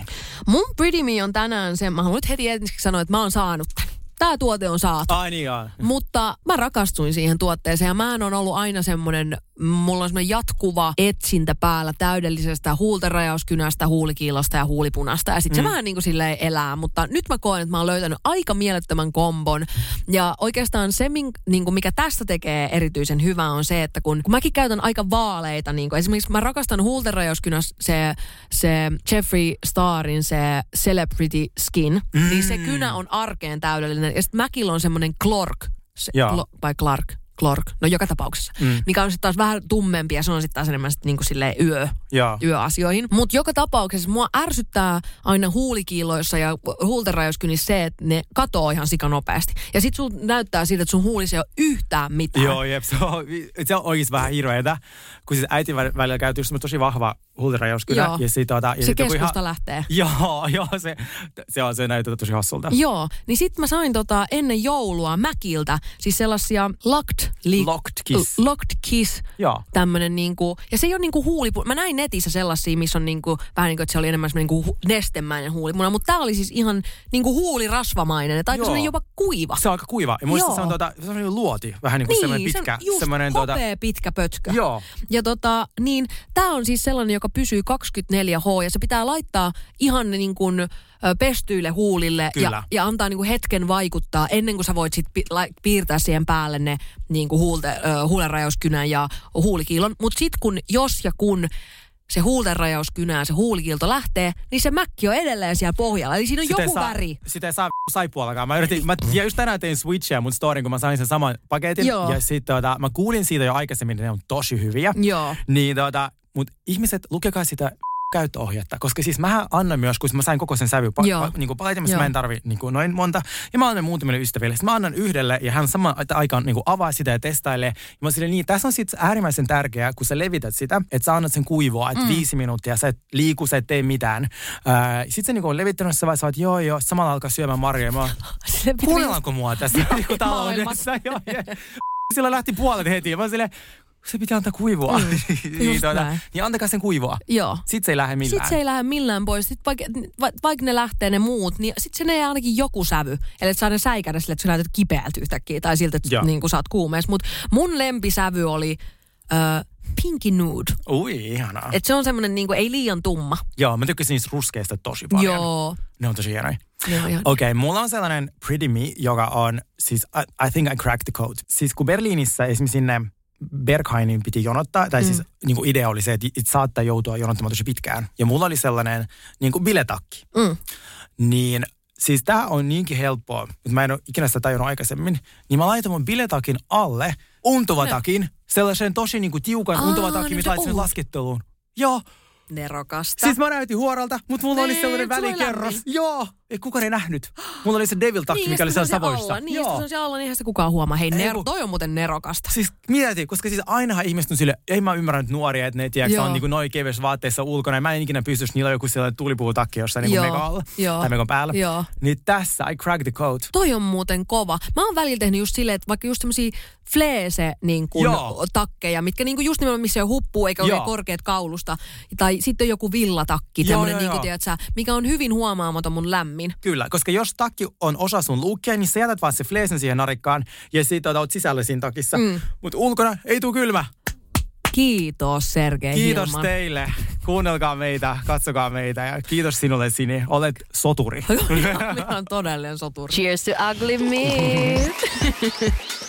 Mun Pretty me on tänään se, mä haluan nyt heti ensiksi sanoa, että mä oon saanut tän. Tää tuote on saatu.
Ai niin on.
Mutta mä rakastuin siihen tuotteeseen ja mä on ollut aina semmoinen, mulla on semmoinen jatkuva etsintä päällä täydellisestä huultenrajauskynästä, huulikiilosta ja huulipunasta. Ja sitten mm. se vähän niin kuin silleen elää, mutta nyt mä koen, että mä oon löytänyt aika mielettömän kombon. Ja oikeastaan se, niin kuin mikä tästä tekee erityisen hyvää on se, että kun, kun mäkin käytän aika vaaleita, niin kuin esimerkiksi mä rakastan huultenrajauskynässä se, se Jeffrey Starin se Celebrity Skin, mm. niin se kynä on arkeen täydellinen. Ja sitten Mäkillä on semmoinen Clark, se,
Joo.
Vai Clark, Clark, no joka tapauksessa, mm. mikä on sitten taas vähän tummempi ja se on sitten taas enemmän sit niinku yö, yöasioihin. Mutta joka tapauksessa mua ärsyttää aina huulikiiloissa ja huultenrajauskynissä se, että ne katoo ihan sikanopeasti. Ja sit sun näyttää siltä, että sun huulissa ei ole yhtään mitään.
Joo, jep, se on, se on oikeasti vähän hirveetä, kun siis äitin väl- välillä käyty just tosi vahva huultenrajauskynä.
Joo.
Ja sit, tota, ja
se
sit
keskusta lähtee. [laughs]
Joo, joo, se, se, on, se näyttää tosi hassulta.
Joo, niin sit mä sain tota ennen joulua Mäkiltä siis sellaisia locked, li-
Locked kiss.
locked kiss
Joo.
tämmönen niinku, ja se ei ole niinku huulipu... Mä näin netissä sellaisia, missä on niinku, vähän niin kuin, että se oli enemmän semmoinen niinku nestemäinen huulipuna, mutta tää oli siis ihan niinku huulirasvamainen, että aika
Joo.
semmoinen jopa kuiva.
Se on aika kuiva. Ja muista se on, tota, se on luoti, vähän niin kuin semmoinen
se
pitkä.
just
semmoinen,
hopea pitkä pötkö.
Joo.
Ja tota, niin tää on siis sellainen, joka pysyy 24H ja se pitää laittaa ihan niin kuin pestyille huulille
Kyllä.
ja, ja antaa niin kuin hetken vaikuttaa ennen kuin sä voit sit pi- lai- piirtää siihen päälle ne niin kuin huulte, huulenrajauskynän ja huulikiilon. Mutta sit kun, jos ja kun se huultenrajauskynä ja se huulikiilto lähtee, niin se mäkki on edelleen siellä pohjalla. Eli siinä on
Sitä
joku
saa,
väri.
Sitä ei saa [laughs] saipuolakaan. Mä yritin, mä, ja just tänään tein switchia mun storyn, kun mä sain sen saman paketin.
Joo.
Ja sitten tota, mä kuulin siitä jo aikaisemmin, että ne on tosi hyviä.
Joo.
Niin tota, mutta ihmiset, lukekaa sitä käyttöohjetta, koska siis mähän annan myös, kun mä sain koko sen sävy pa- pa- niin paletimassa,
Joo.
mä en tarvi niin kuin noin monta. Ja mä annan muutamille ystäville. Sitten mä annan yhdelle ja hän samaan aikaan niin kuin avaa sitä ja testailee. Ja mä silleen, niin, tässä on sitten äärimmäisen tärkeää, kun sä levität sitä, että sä annat sen kuivua, että mm. viisi minuuttia, sä et liiku, sä et tee mitään. Sitten se niin kuin on levittänyt se vaiheessa, että joo joo, samalla alkaa syömään marjoja. Mä [laughs] kuunnellaanko mua tässä [laughs] niin taloudessa? [laughs] Joo, Sillä lähti puolet heti. Ja Mä silleen, se pitää antaa kuivua. Mm, [laughs] niin, tuota, niin antakaa sen kuivua.
Joo.
Sitten se ei lähde millään.
Sitten se ei lähde millään pois. Sitten vaikka, va, vaikka ne lähtee ne muut, niin sitten se ei ainakin joku sävy. Eli että saa ne säikädä sille, että sä näytät kipeältä yhtäkkiä tai siltä, että niin sä oot kuumeessa. Mutta mun lempisävy oli äh, Pinky Nude.
Ui, ihanaa.
Et se on semmoinen niin ei liian tumma.
Joo, mä tykkäsin niistä ruskeista tosi paljon.
Joo.
Ne on tosi hienoja. Okei, okay, mulla on sellainen Pretty Me, joka on, siis I, I think I cracked the code. Siis kun Berliinissä esimerkiksi sinne Berghainin piti jonottaa, tai siis niin kuin idea oli se, että it saattaa joutua jonottamaan tosi pitkään. Ja mulla oli sellainen niin kuin biletakki.
Mm.
Niin siis tämä on niinkin helppoa, että mä en ole ikinä sitä tajunnut aikaisemmin. Niin mä laitan mun biletakin alle untuvatakin, sellaisen tosi niin kuin tiukan untuvatakin,
niin
mitä
ohut.
lasketteluun. Joo,
Nerokasta.
siis mä näytin huoralta, mutta mulla oli
Niin,
sellainen
oli
välikerros.
lämmin.
Joo, ei kukaan ei nähnyt. Mulla oli se devil takki,
niin,
mikä oli
se
siellä
on
Savoista.
Alla, niin,
Joo.
se on siellä alla, niin eihän sitä kukaan huomaa. Hei,
Ei,
ner-
kun-
toi on muuten nerokasta.
Siis mieti, koska siis ainahan ihmiset on sille, ei mä ymmärrä nyt nuoria, että ne tiedätkö, on niinku noin kevyessä vaatteissa ulkona. Ja mä en ikinä pystyisi, niillä on joku sellainen tulipuutakki jossain niinku
Joo,
mega alla.
joo.
Tai megon päällä.
Joo.
Niin tässä, I cracked the code.
Toi on muuten kova. Mä oon välillä tehnyt just silleen, että vaikka just semmosia fleese niin kuin takkeja, mitkä niin kuin just nimenomaan missä ei ole huppuu eikä ole korkeat kaulusta. Tai sitten joku villatakki,
joo,
niin kuin,
joo.
tiedät sä, mikä on hyvin huomaamaton mun lämmin.
Kyllä, koska jos takki on osa sun luukkia, niin sä jätät vaan se fleesen siihen narikkaan ja sitten otat sisällä siinä takissa. Mm. Mutta ulkona ei tule kylmä.
Kiitos Sergei
Kiitos
Hilman.
teille. Kuunnelkaa meitä, katsokaa meitä ja kiitos sinulle Sini. Olet soturi. [laughs]
Minä on todellinen soturi.
Cheers to ugly meat. [laughs]